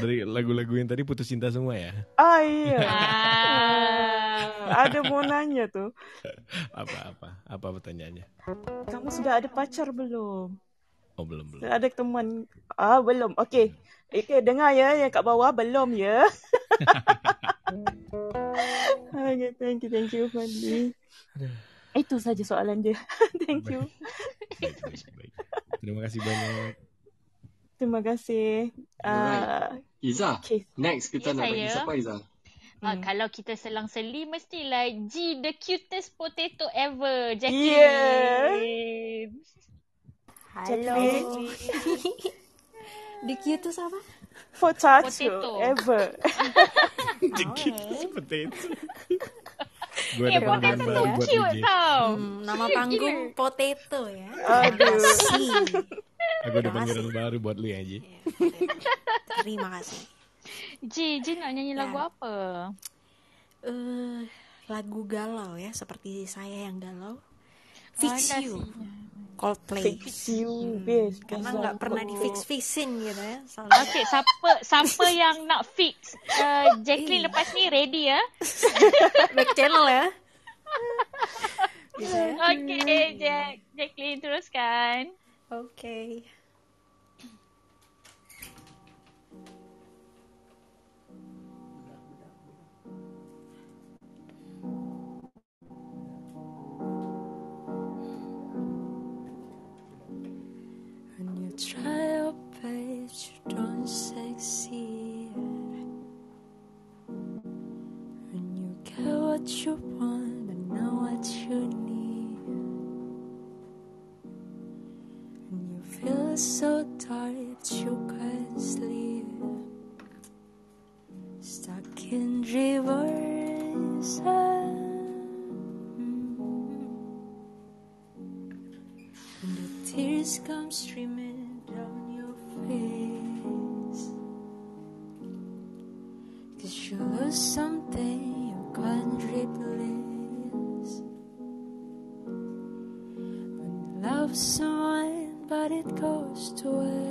Dari lagu-lagu yang tadi putus cinta semua ya? Ah, iya. Ah. ada mau nanya tu. Apa-apa? Apa pertanyaannya? Kamu sudah ada pacar belum? Oh belum belum. Ada teman? Ah, belum. Okey. Okay, dengar ya yang kat bawah. Belum ya. okay, thank you, thank you, Fadli. Itu saja soalan dia. thank you. Baik, baik, baik. Terima kasih banyak. Terima kasih. Uh, Alright. Iza, okay. next kita Ya, nak bagi saya. siapa Iza? Uh, kalau kita selang-seli mestilah G the cutest potato ever. Jacqueline. Yeah. Halo. The cutest apa? Potato, Potato. ever. The cutest potato. Gue Eh, ada potato baru tu buat DJ. tau. Hmm, nama panggung. Potato ya. Aduh. Kasih. Aku ada panggilan baru buat lu ya, Ji. Terima kasih. G, G nak nyanyi Ya. lagu apa? Eh, lagu galau ya, seperti saya yang galau. Fix Ada You. Coldplay. Fix you, best. Karena nggak pernah di fix fixin gitu ya. Selalu. Okay, siapa siapa yang nak fix uh, Jacqueline Eh. lepas ni ready ya? Back channel ya. Bisa ya? Okay, Jack, Jacqueline teruskan. Oke. Try your best, you don't succeed. When you get what you want, but not what you need. When you feel so tired, you can't sleep. Stuck in reverse. And the tears come streaming something you can't replace. When you love someone, but it goes to waste.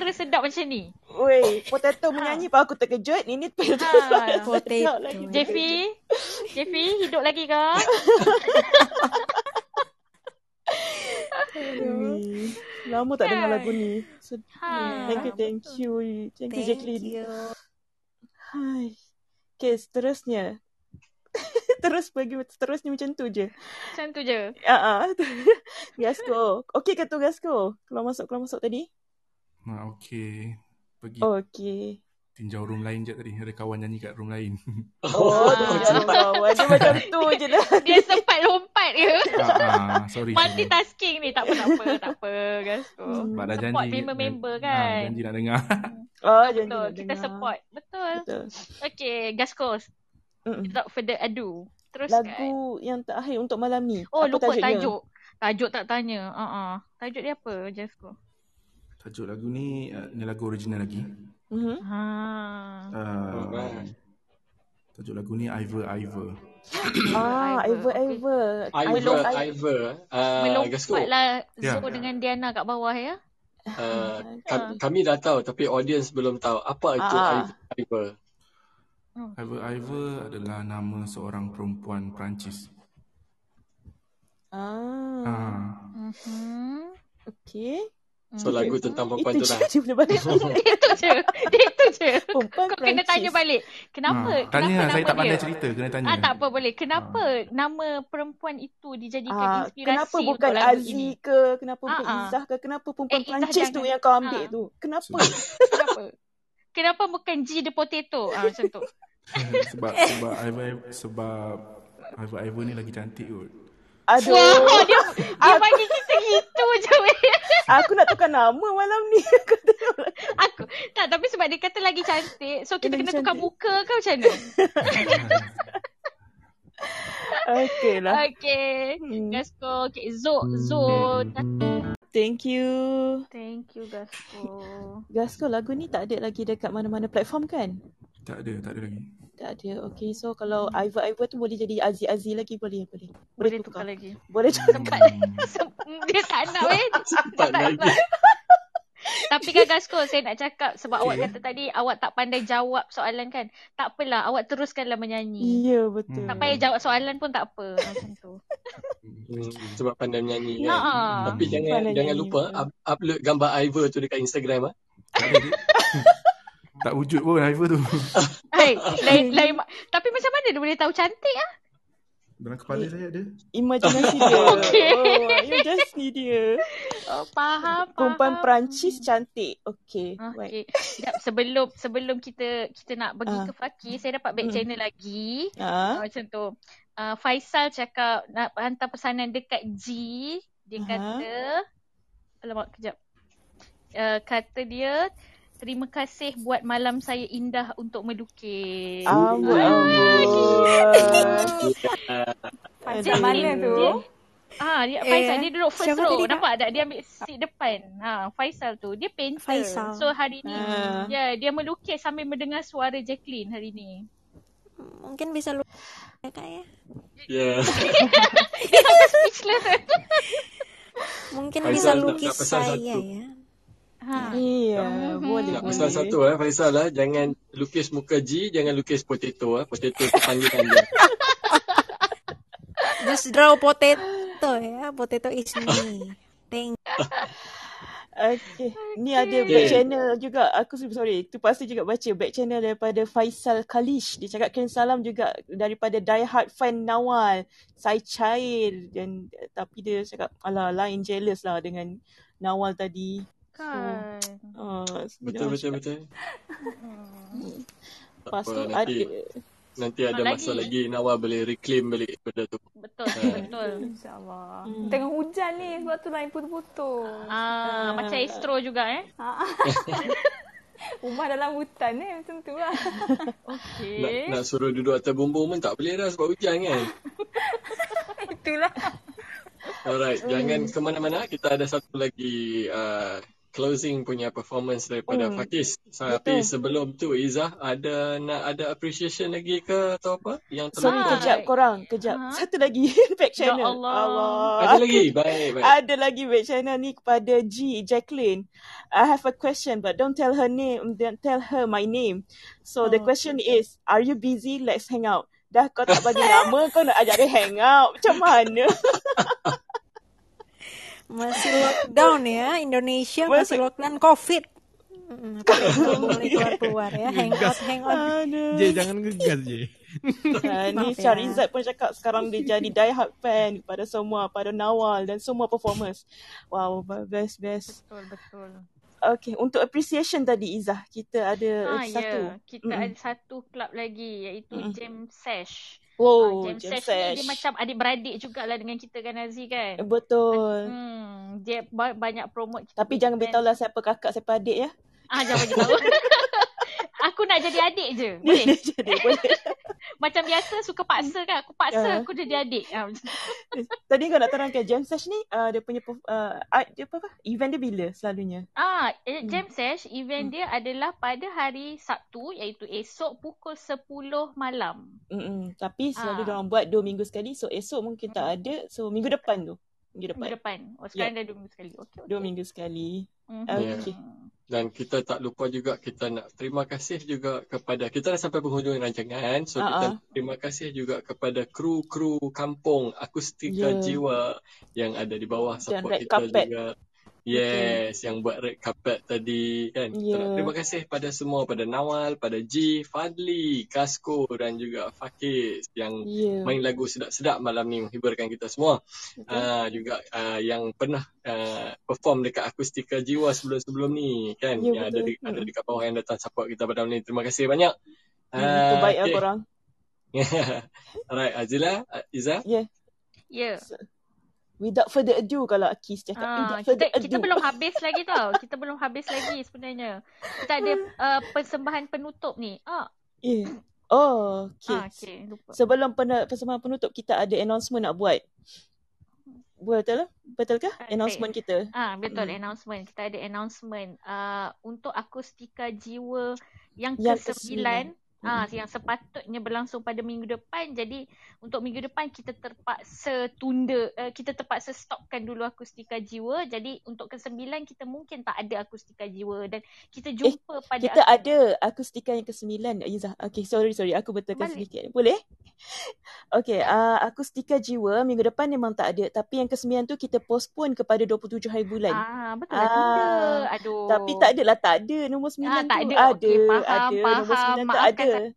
Suara sedap macam ni? Weh, potato menyanyi pun aku terkejut. Ini potato Ha, sedap lagi. Jeffy, Jeffy hidup lagi ke? Aduh. Lama tak dengar lagu ni. Sedih. Ha. Thank you, thank you. Thank you, Thank Jacqueline. you. Hai. Okay, seterusnya. Terus bagi seterusnya macam tu je. Macam tu je. Ah, uh Gasko. Okey ke tu Gasko? Keluar masuk keluar masuk tadi? Ha, okey. Pergi Okey. tinjau room lain je tadi. Ada kawan nyanyi kat room lain. Oh, dia kawan. Dia macam tu je dah. Dia sempat lompat ke? ah, ah, sorry. Multitasking ni tak apa tak apa tak apa guys. Sebab dah Support janji. member-member Ah, kan. janji nak dengar. Oh, janji Betul, nak kita dengar. support. Betul. Betul. Okay, Gaskos. Without further ado. Terus Lagu yang terakhir untuk malam ni. Oh, apa lupa tajuk. Tajuk tak tanya. Uh -uh. Tajuk dia apa, Jasko? Tajuk lagu ni, uh, ni lagu original lagi. Mm-hmm. Ha. Uh, tajuk lagu ni Ivor Ivor. Ah, Ever Ever. Ivor, Ivor. Uh, Gasko. Melompatlah Ya. Zo dengan Diana kat bawah ya. Uh, kami, kami dah tahu tapi audience belum tahu apa itu Ah. Ivor. Ivor. Ivor Ivor adalah nama seorang perempuan Perancis. Ah. Ah. Mhm. Okay. So lagu tentang perempuan Itu tu je lah. dia boleh balik. Itu je. Dia itu je. Perempuan Kau kena Perancis. tanya balik. Kenapa? Ah, tanya, kenapa saya nama tak pandai dia? cerita, kena tanya. Ah, tak apa boleh. Kenapa nama perempuan itu dijadikan Ah, inspirasi kenapa bukan untuk lagu Aziz ini? ke? Kenapa bukan Ah, ah. Izzah ke? Kenapa perempuan Eh, Perancis tu yang kau ambil Ah. tu? Kenapa? Kenapa? Kenapa bukan G the potato? Ah, macam tu. sebab sebab sebab Ivor Ivor ni lagi cantik kot. Aduh. Wah, dia dia bagi kita gitu je. weh. Aku nak tukar nama malam ni. Aku tak tapi sebab dia kata lagi cantik. So kita Lagi kena tukar cantik. muka ke macam mana? okay lah. Okay. Hmm. Gasko. Okay. Zo. Zo. Thank you. Thank you Gasko. Gasko lagu ni tak ada lagi dekat mana-mana platform kan? Tak ada, tak ada lagi. Tak ada. Okay, so kalau Ivor Ivor tu boleh jadi Aziz Aziz lagi boleh boleh. Boleh tukar lagi. Boleh Sempat. Sem- dia tak nak weh. Dia tak lagi. nak. Tapi kan Gasko saya nak cakap sebab awak kata tadi awak tak pandai jawab soalan kan. Tak apalah awak teruskanlah menyanyi. Ya betul. Tak payah jawab soalan pun tak apa macam tu. Hmm, sebab pandai menyanyi kan. Tapi jangan Pandai jangan lupa betul. up, upload gambar Ivor tu dekat Instagram ah. Tak wujud pun Ivor tu. Hai, lain, lain, tapi macam mana dia boleh tahu cantik ah? Dalam kepala saya ada. Imajinasi dia. Okay. Oh, imajinasi dia. Oh, faham, Perempuan faham. Perancis cantik. Okay. Okay. Sekejap, sebelum sebelum kita kita nak pergi Ah. ke Faki, saya dapat back Hmm. channel lagi. Ah. Uh, macam tu. Uh, Faisal cakap nak hantar pesanan dekat G. Dia Aha. kata, alamak kejap. Uh, kata dia, terima kasih buat malam saya indah untuk melukis. Amboi, Ah. Macam mana tu? Dia, ah, dia Faisal Eh, dia duduk first row. tadi, Kak? Nampak tak? Dia ambil seat depan. Ha, Faisal tu. Dia painter. Faisal. So hari ni Ah. ya dia melukis sambil mendengar suara Jacqueline hari ni. Mungkin bisa lu kak ya. Ya. Dia sampai speechless. Mungkin Faisal bisa lukis saya satu. ya. Ha. Iya, boleh, Nak boleh. pesan satu eh Faisal eh jangan lukis muka G, jangan lukis potato eh. Potato tu panggilan dia. Just draw potato ya. Potato is me. Thank Okay. Ni ada Okay. back channel juga. Aku sorry. Tu pasti juga baca back channel daripada Faisal Kalish. Dia cakap kirim salam juga daripada Die Hard fan Nawal. Saya cair. Dan tapi dia cakap alah lain jealous lah dengan Nawal tadi. Kan. Uh, Betul betul betul. Lepas apa, tu nanti ada nanti ada Lagi. masa lagi Nawal boleh reclaim balik benda tu. Betul, Ah. betul. InsyaAllah. Hmm. Tengah hujan ni sebab tu lain putus-putus. Ah, macam Astro juga eh. Ha. Rumah dalam hutan eh macam tu lah. Nak, Okey. nak suruh duduk atas bumbung pun tak boleh dah sebab hujan kan. Itulah. Alright, jangan ke mana-mana. Kita ada satu lagi uh, closing punya performance daripada Hmm, Fakis. So, tapi betul. sebelum tu Izzah ada nak ada appreciation lagi ke atau apa yang Sorry, terlupa? kejap korang. Kejap. Ha? Satu lagi back Ya channel. Allah. Allah. Ada Aku- lagi? Baik, baik. Ada lagi back channel ni kepada G, Jacqueline. I have a question but don't tell her name, don't tell her my name. So the Oh, question is, are you busy? Let's hang out. Dah kau tak bagi nama, kau nak ajak dia hang out. Macam mana? Masih lockdown ya, Indonesia masih Masih- lockdown COVID. Mm, boleh keluar-keluar ya, hang out, hang out. J jangan ngegas J. Ha, ni Maaf ya. Syarizat pun cakap sekarang dia jadi die hard fan pada semua, pada Nawal dan semua performers. Wow, best best. Betul, betul. Okay, untuk appreciation tadi Izzah, kita ada Ah, satu. ya. Kita Mm-mm. ada satu club lagi iaitu Mm-mm. Jam Sesh. Oh, Ah, Jam, Jam Sesh, dia macam adik-beradik jugalah dengan kita kan Aziz kan. Betul. Hmm, dia ba- banyak promote kita. Tapi jangan event. beritahu lah siapa kakak, siapa adik ya. Ah, jangan bagi tahu. aku nak jadi adik je. Boleh? Boleh jadi, boleh. Macam biasa suka paksa kan. Aku paksa Ah. aku jadi adik. Ah. Tadi kau nak terangkan Jam Sesh ni uh, dia punya uh, dia apa, apa? Event dia bila selalunya? Ah, eh, Hmm. Jam Sesh event dia adalah pada hari Sabtu iaitu esok pukul 10 malam. Mm-mm. Tapi selalu Ah. dia orang buat dua minggu sekali. So esok mungkin tak ada. So minggu depan tu. Minggu depan. Minggu depan. Oh, sekarang dah dua minggu sekali. Okey, Dua okey. minggu sekali. Mhm. Okay. Dan kita tak lupa juga kita nak terima kasih juga kepada kita dah sampai penghujung rancangan. So kita Ah, ah. terima kasih juga kepada kru-kru kampung Akustika Ya. Jiwa yang ada di bawah Dan support red kita carpet. juga. Yes, yang buat red carpet tadi kan. Kita Ya. terima kasih pada semua, pada Nawal, pada G, Fadli, Kasko dan juga Fakis yang Ya. main lagu sedap-sedap malam ni menghiburkan kita semua. Betul. Uh, juga uh, yang pernah uh, perform dekat Akustika Jiwa sebelum-sebelum ni kan. Ya, yang ada betul. di, ada Mm. dekat bawah yang datang support kita pada malam ni. Terima kasih banyak. Hmm, Uh, terbaik lah okay. korang. Alright, Azila, uh, Iza. Ya. Ya. Without further ado kalau Aki cakap ha, without further kita, ado. Kita belum habis lagi tau. kita belum habis lagi sebenarnya. Kita ada uh, persembahan penutup ni. Ah. Yeah. Oh, okay. Ah, okay. Lupa. Sebelum pen- persembahan penutup kita ada announcement nak buat. Betul lah? Betul ke? Eh, announcement kita. Ah, ha, betul. Mm. Announcement. Kita ada announcement. Uh, untuk akustika jiwa yang, yang ke-9. ke-9. Ha, yang sepatutnya berlangsung pada minggu depan. Jadi untuk minggu depan kita terpaksa tunda uh, Kita terpaksa stopkan dulu akustika jiwa. Jadi untuk kesembilan kita mungkin tak ada akustika jiwa. Dan kita eh, jumpa eh, pada Kita akustika. ada akustika yang kesembilan eh, Izzah Okay sorry sorry. Aku betulkan Balik. sedikit. Boleh? Okay uh, ya. ah, akustika jiwa minggu depan memang tak ada. Tapi yang kesembilan tu kita postpone kepada 27 hari bulan. Ah Betul lah ah, tunda. Aduh. Tapi tak adalah tak ada. Nombor sembilan ah, tak tu Tak ada, ada okay, faham, ada. faham Nombor sembilan tu ada ada.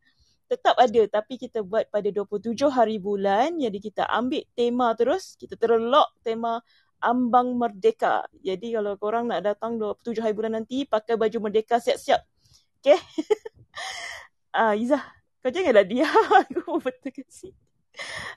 Tetap ada tapi kita buat pada 27 hari bulan. Jadi kita ambil tema terus, kita terlock tema Ambang Merdeka. Jadi kalau korang nak datang 27 hari bulan nanti pakai baju merdeka siap-siap. Okay? ah, Izzah, kau janganlah diam. Aku betul ke sini.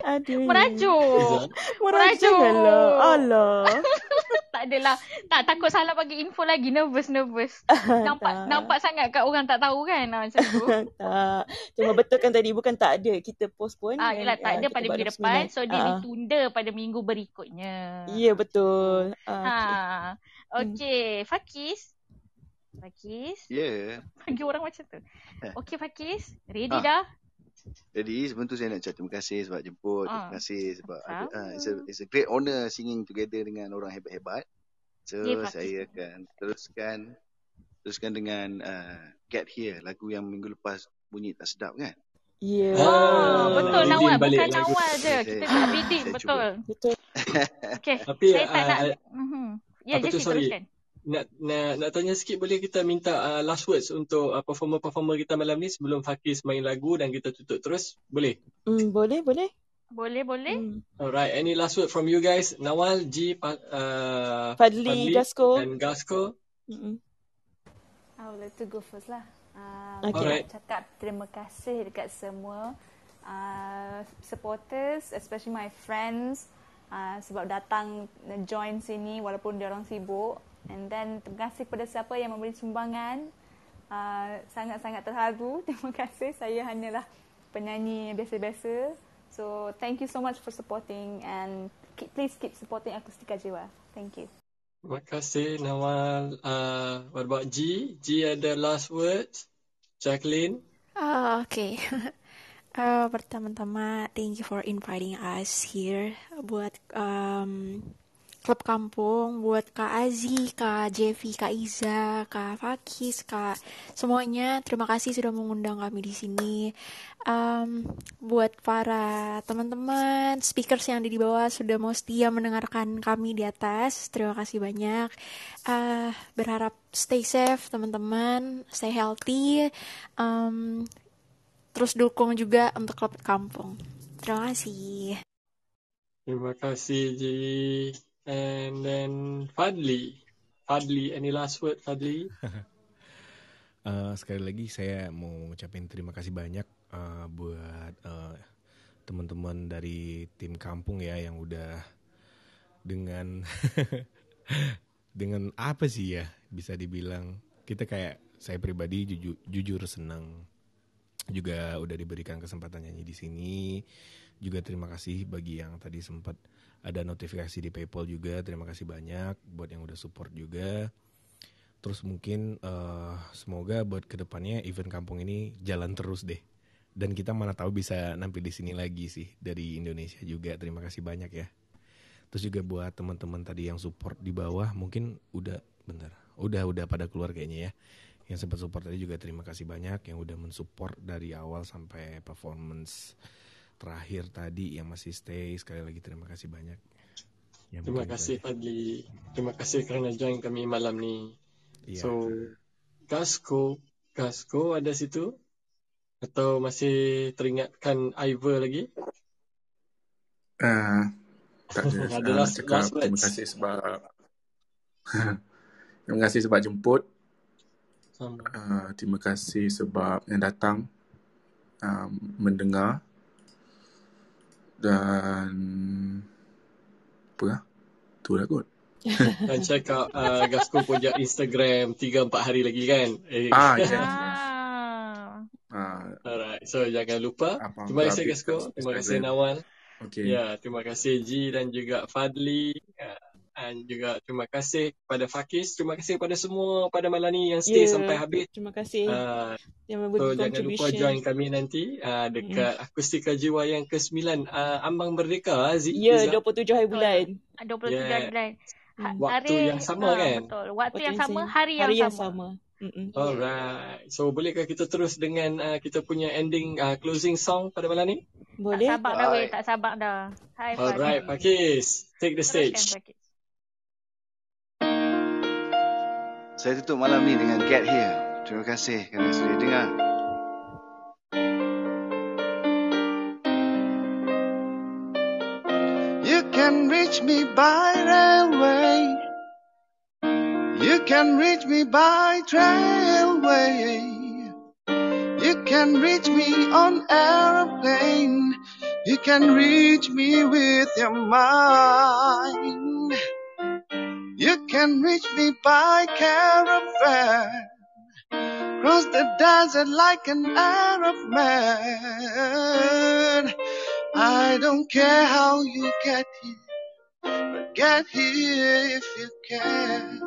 Aduh. Merajuk. Merajuk lah. Alah. tak adalah. Tak takut salah bagi info lagi. Nervous, nervous. nampak Tak. nampak sangat kat orang tak tahu kan ah, macam tu. tak. Cuma betulkan tadi bukan tak ada. Kita postpone. Ah, dan, yelah, tak ah, ada pada minggu 29. depan. So, dia Ah, ditunda pada minggu berikutnya. Ya, betul. Ah, okay. Ha. Okay. Fakis. Fakis. Ya. Panggil orang macam tu. Eh. Okay, Fakis. Ready Ah. dah? Jadi sebelum tu saya nak ucap terima kasih sebab jemput. Ah. Terima kasih sebab ada, ah, it's, a, it's a great honour singing together dengan orang hebat-hebat. So Fakis. saya akan teruskan teruskan dengan uh, Get Here lagu yang minggu lepas bunyi tak sedap kan? Ya. Ah, betul Nawal. Bukan lagu. Nawal je. Kita nak redeem. saya Betul. Betul. Okay. Tapi, saya tak ah, nak. ah, Mhm. Ya, sorry. teruskan. Nak, nak, nak tanya sikit boleh kita minta uh, last words untuk uh, performer-performer kita malam ni sebelum Fakis main lagu dan kita tutup terus? Boleh? Hmm, boleh, boleh. Boleh, boleh. Hmm. Alright, any last word from you guys? Nawal, G, uh, Fadli, Gasko. dan Gasko. Mm-mm. I would like to go first lah. Uh, Okay. Alright. Cakap terima kasih dekat semua uh, supporters, especially my friends uh, sebab datang join sini walaupun dia orang sibuk. And then terima kasih kepada siapa yang memberi sumbangan. Uh, sangat-sangat terharu. Terima kasih. Saya hanyalah penyanyi yang biasa-biasa. So thank you so much for supporting and keep, please keep supporting Akustika Jiwa. Thank you. Terima kasih Nawal. Uh, what about G? G ada last words? Jacqueline? Ah, okay. uh, pertama-tama, thank you for inviting us here buat um, klub kampung, buat Kak Azi, Kak Jevi, Kak Iza, Kak Fakis, Kak semuanya. Terima kasih sudah mengundang kami di sini. Um, buat para teman-teman speakers yang ada di bawah sudah mau setia mendengarkan kami di atas. Terima kasih banyak. Uh, berharap stay safe teman-teman, stay healthy. Um, terus dukung juga untuk klub kampung. Terima kasih. Terima kasih G. And then Fadli. Fadli, any last word Fadli? uh, sekali lagi saya mau ucapin terima kasih banyak uh, buat uh, teman-teman dari tim kampung ya yang udah dengan dengan apa sih ya bisa dibilang kita kayak saya pribadi jujur, jujur senang juga udah diberikan kesempatan nyanyi di sini juga terima kasih bagi yang tadi sempat ada notifikasi di PayPal juga terima kasih banyak buat yang udah support juga. Terus mungkin uh, semoga buat ke depannya event kampung ini jalan terus deh. Dan kita mana tahu bisa nampil di sini lagi sih dari Indonesia juga. Terima kasih banyak ya. Terus juga buat teman-teman tadi yang support di bawah mungkin udah bentar udah udah pada keluar kayaknya ya. Yang sempat support tadi juga terima kasih banyak yang udah mensupport dari awal sampai performance terakhir tadi yang masih stay sekali lagi terima kasih banyak. Ya, terima kasih Fadli. Terima kasih kerana join kami malam ni. Ya, so Gasko, Gasko ada situ atau masih teringatkan Ivor lagi? Uh, tak ada. ada uh, last, cakap, last terima kasih sebab terima kasih sebab jemput. Uh, terima kasih sebab yang datang um, mendengar dan apa lah tu lah kot dan cakap uh, Gasko punya Instagram 3-4 hari lagi kan eh. ah ya yeah. ah. alright so jangan lupa apa terima kasih Gasko terima kasih Nawal Okay. Ya, terima kasih Ji dan juga Fadli. Uh, dan juga terima kasih kepada Fakis. Terima kasih kepada semua pada malam ni yang stay yeah. sampai habis. Terima kasih. Uh, yang so, jangan lupa join kami nanti uh, dekat mm. Akustika Jiwa yang ke-9 uh, Ambang Merdeka Aziz. Ya, yeah, 27 hari bulan. 27 yeah. hari bulan. Ha, Waktu hari, yang sama uh, kan? Betul. Waktu, Waktu yang, yang sama, hari yang hari sama. Yang sama. Mm-mm. Alright. So bolehkah kita terus dengan uh, kita punya ending uh, closing song pada malam ni? Boleh. Tak sabar dah weh, tak sabar dah. Hai Alright, Pakis. Take the stage. Teruskan, Saya tutup malam ni dengan Get Here. Terima kasih kerana sudah dengar. You can reach me by railway. You can reach me by trailway. You can reach me on aeroplane. You can reach me with your mind. You can reach me by caravan. Cross the desert like an Arab man. I don't care how you get here, but get here if you can.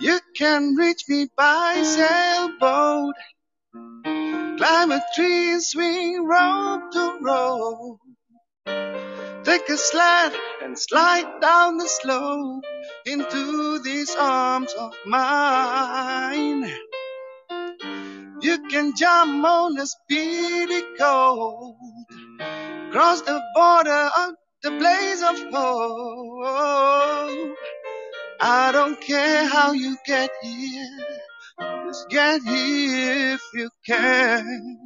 You can reach me by sailboat. Climb a tree and swing rope to rope. Take a sled and slide down the slope into these arms of mine. You can jump on a speedy coat, cross the border of the blaze of hope. I don't care how you get here, just get here if you can.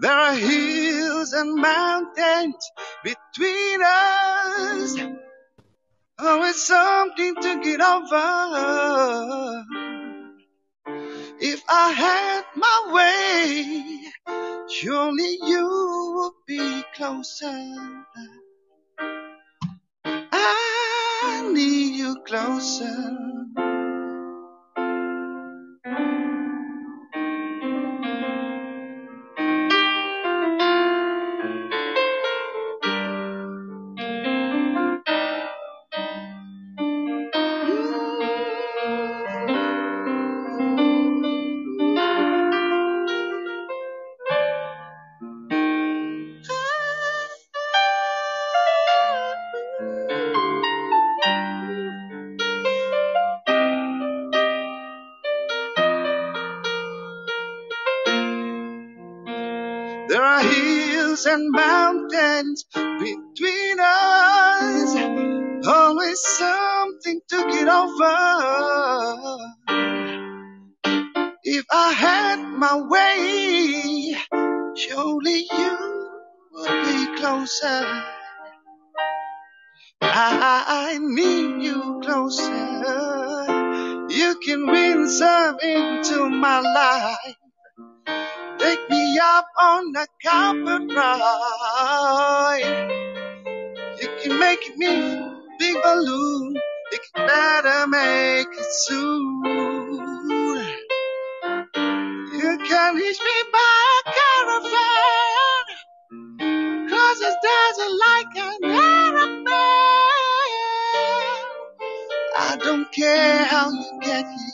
There are hills and mountains between us. Oh, it's something to get over. If I had my way, surely you would be closer. I need you closer. My life. Take me up on the carpet ride. You can make me big balloon. You can better make it soon. You can reach me by a caravan. Cause it's dancing like an aeroplane. I don't care how you get here.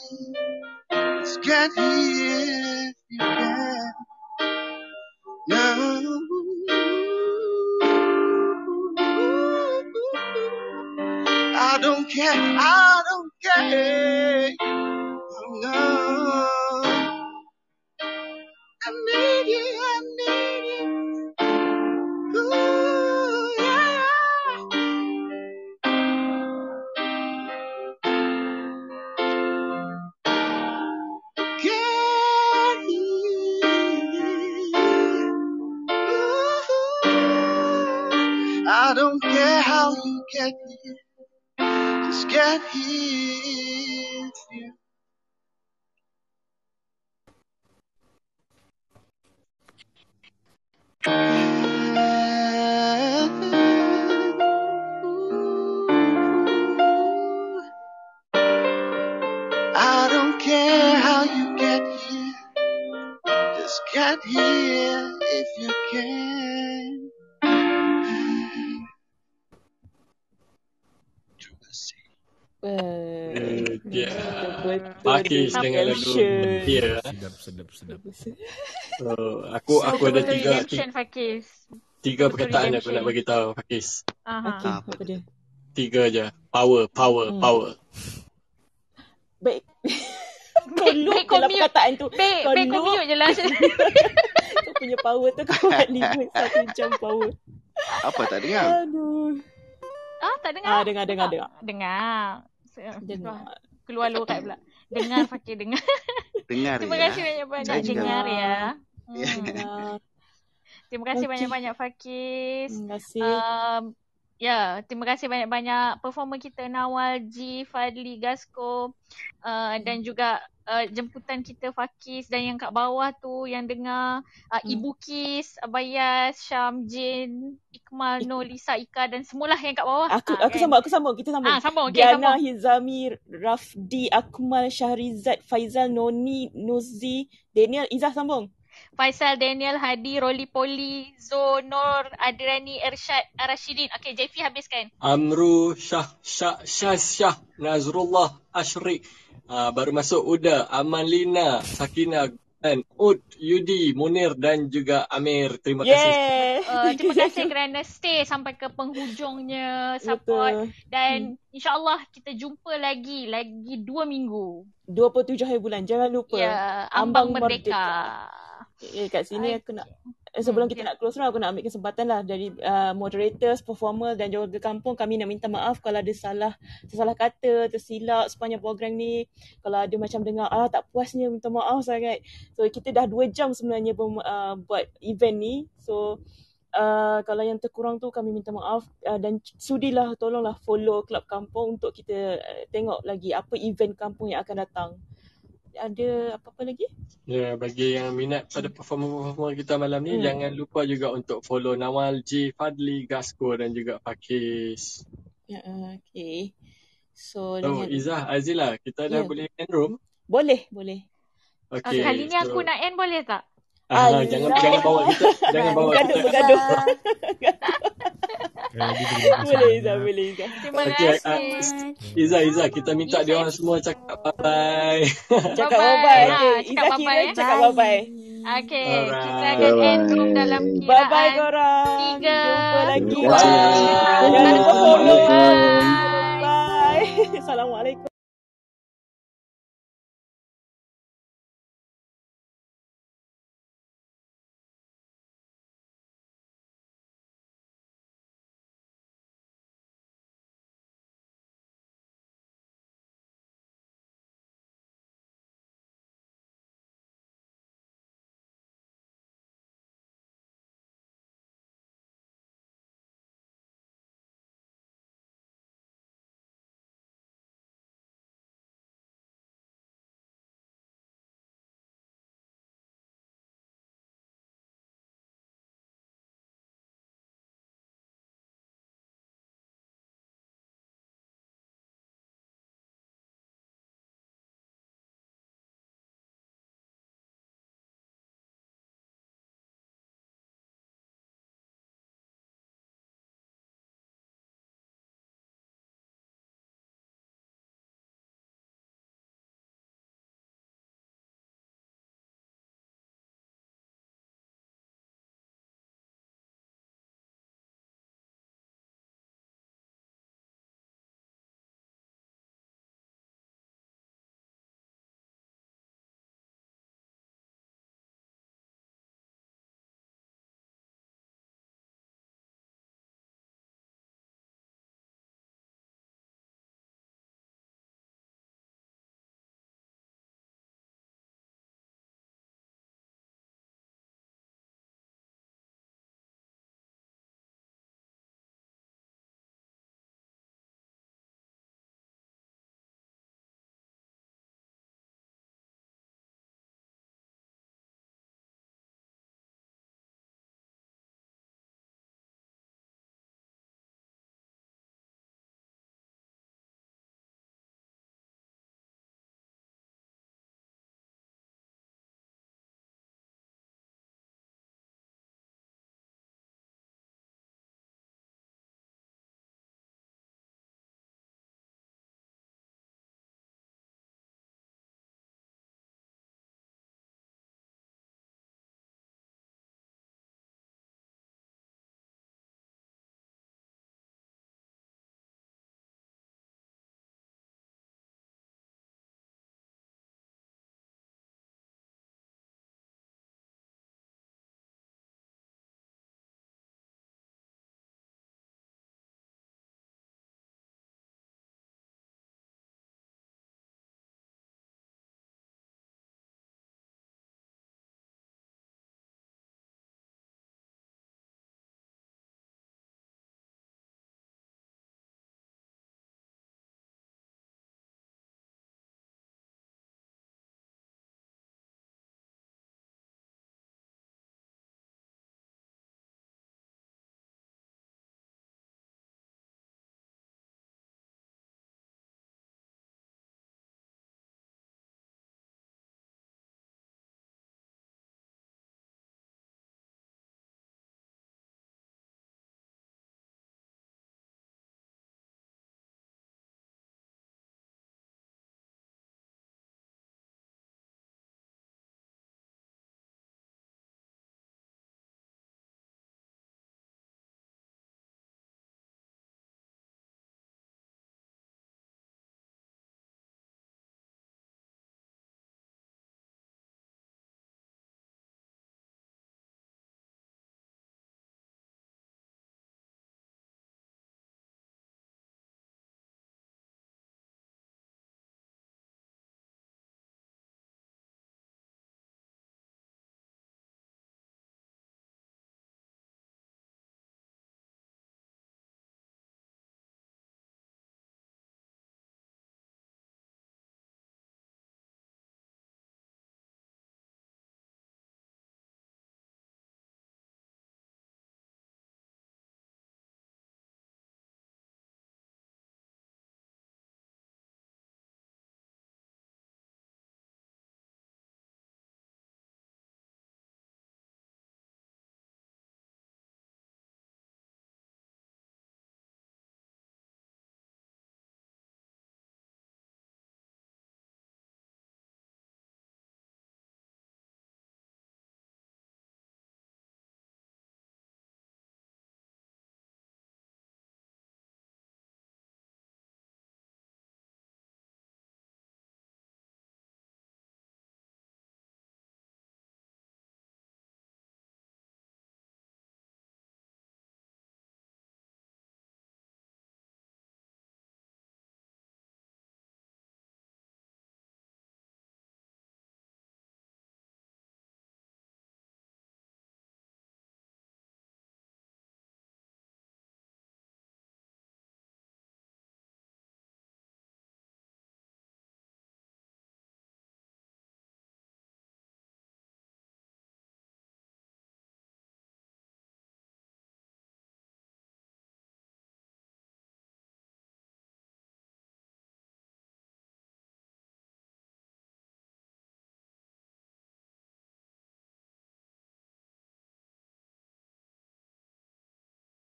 Just here if you can. No. I don't care. I don't care. Just Pakis dengan lagu caption. dia. Sedap, sedap, sedap. So, aku aku ada tiga tiga Betul perkataan aku nak bagi tahu Fakis. Aha. Okey, apa dia? Tiga je. Power, power, Hmm. power. Baik. kau loop je lah perkataan tu. Baik, kau baik kau mute je lah. kau punya power tu kau buat lima satu jam power. Apa tak dengar? Aduh. Ah, tak dengar. Ah, dengar, dengar, dengar. Dengar. Dengar. Keluar lurat pula. Dengar Fakir, dengar. Dengar Terima ya. kasih banyak-banyak Saya juga. dengar ya. Ya. Dengar. Terima kasih Okey. banyak-banyak Fakis. Terima kasih. Um, ya, terima kasih banyak-banyak performer kita Nawal G, Fadli Gasko uh, dan juga uh, jemputan kita Fakis dan yang kat bawah tu yang dengar uh, Hmm. Ibu Kis, Abayas, Syam, Jin, Ikmal, Nur, Lisa, Ika dan semualah yang kat bawah. Aku Ah, aku kan? sambung, aku sambung. Kita sambung. Ah, sambung. Okey, Diana, sambung. Hizami, Rafdi, Akmal, Syahrizad, Faizal, Noni, Nuzi, Daniel, Izzah sambung. Faisal, Daniel, Hadi, Roli Poli, Zo, Nur, Adrani, Irsyad, Rashidin. Okey, JP habiskan. Amru, Syah, Syah, Syah, Syah, Nazrullah, Ashrik. Uh, baru masuk Uda, Aman Lina, Sakina, dan Ud, Yudi, Munir dan juga Amir. Terima kasih. Yeah. Uh, terima kasih kerana stay sampai ke penghujungnya support Betul. dan Hmm. insyaallah kita jumpa lagi lagi dua minggu. 27 hari bulan. Jangan lupa. Ya, ambang merdeka. Eh, kat sini aku nak eh, sebelum kita nak close round aku nak ambil kesempatan lah dari uh, moderators, performer dan juga kampung kami nak minta maaf kalau ada salah salah kata, tersilap sepanjang program ni. Kalau ada macam dengar ah tak puasnya minta maaf sangat. So kita dah 2 jam sebenarnya pem, uh, buat event ni. So Uh, kalau yang terkurang tu kami minta maaf uh, dan sudilah tolonglah follow Club Kampung untuk kita uh, tengok lagi apa event kampung yang akan datang. Ada apa-apa lagi? Ya, bagi yang minat pada performer-performer kita malam ni, Hmm. jangan lupa juga untuk follow Nawal G, Fadli, Gasko dan juga Pakis. Ya, uh, okay. So, So, dengan... Izzah, Azila, kita dah Ya. boleh end room? Boleh, boleh. Okay, kali ni aku so- nak end boleh tak? Ah, jangan jangan bawa kita, jangan bawa Bergaduh, kita. bergaduh. Kasih boleh, banyak. boleh, Izzah. Terima Okay, kasih. uh, Izzah, Izzah, kita minta dia orang semua cakap bye-bye. Cakap Bye-bye. bye-bye. Ah, Okay, cakap Izzah kira bye-bye, eh. cakap bye-bye. Okay, Alright. kita akan end room dalam kiraan Bye-bye korang. tiga, Jumpa lagi. Bye. Jangan lupa follow. Bye. Bye. Assalamualaikum.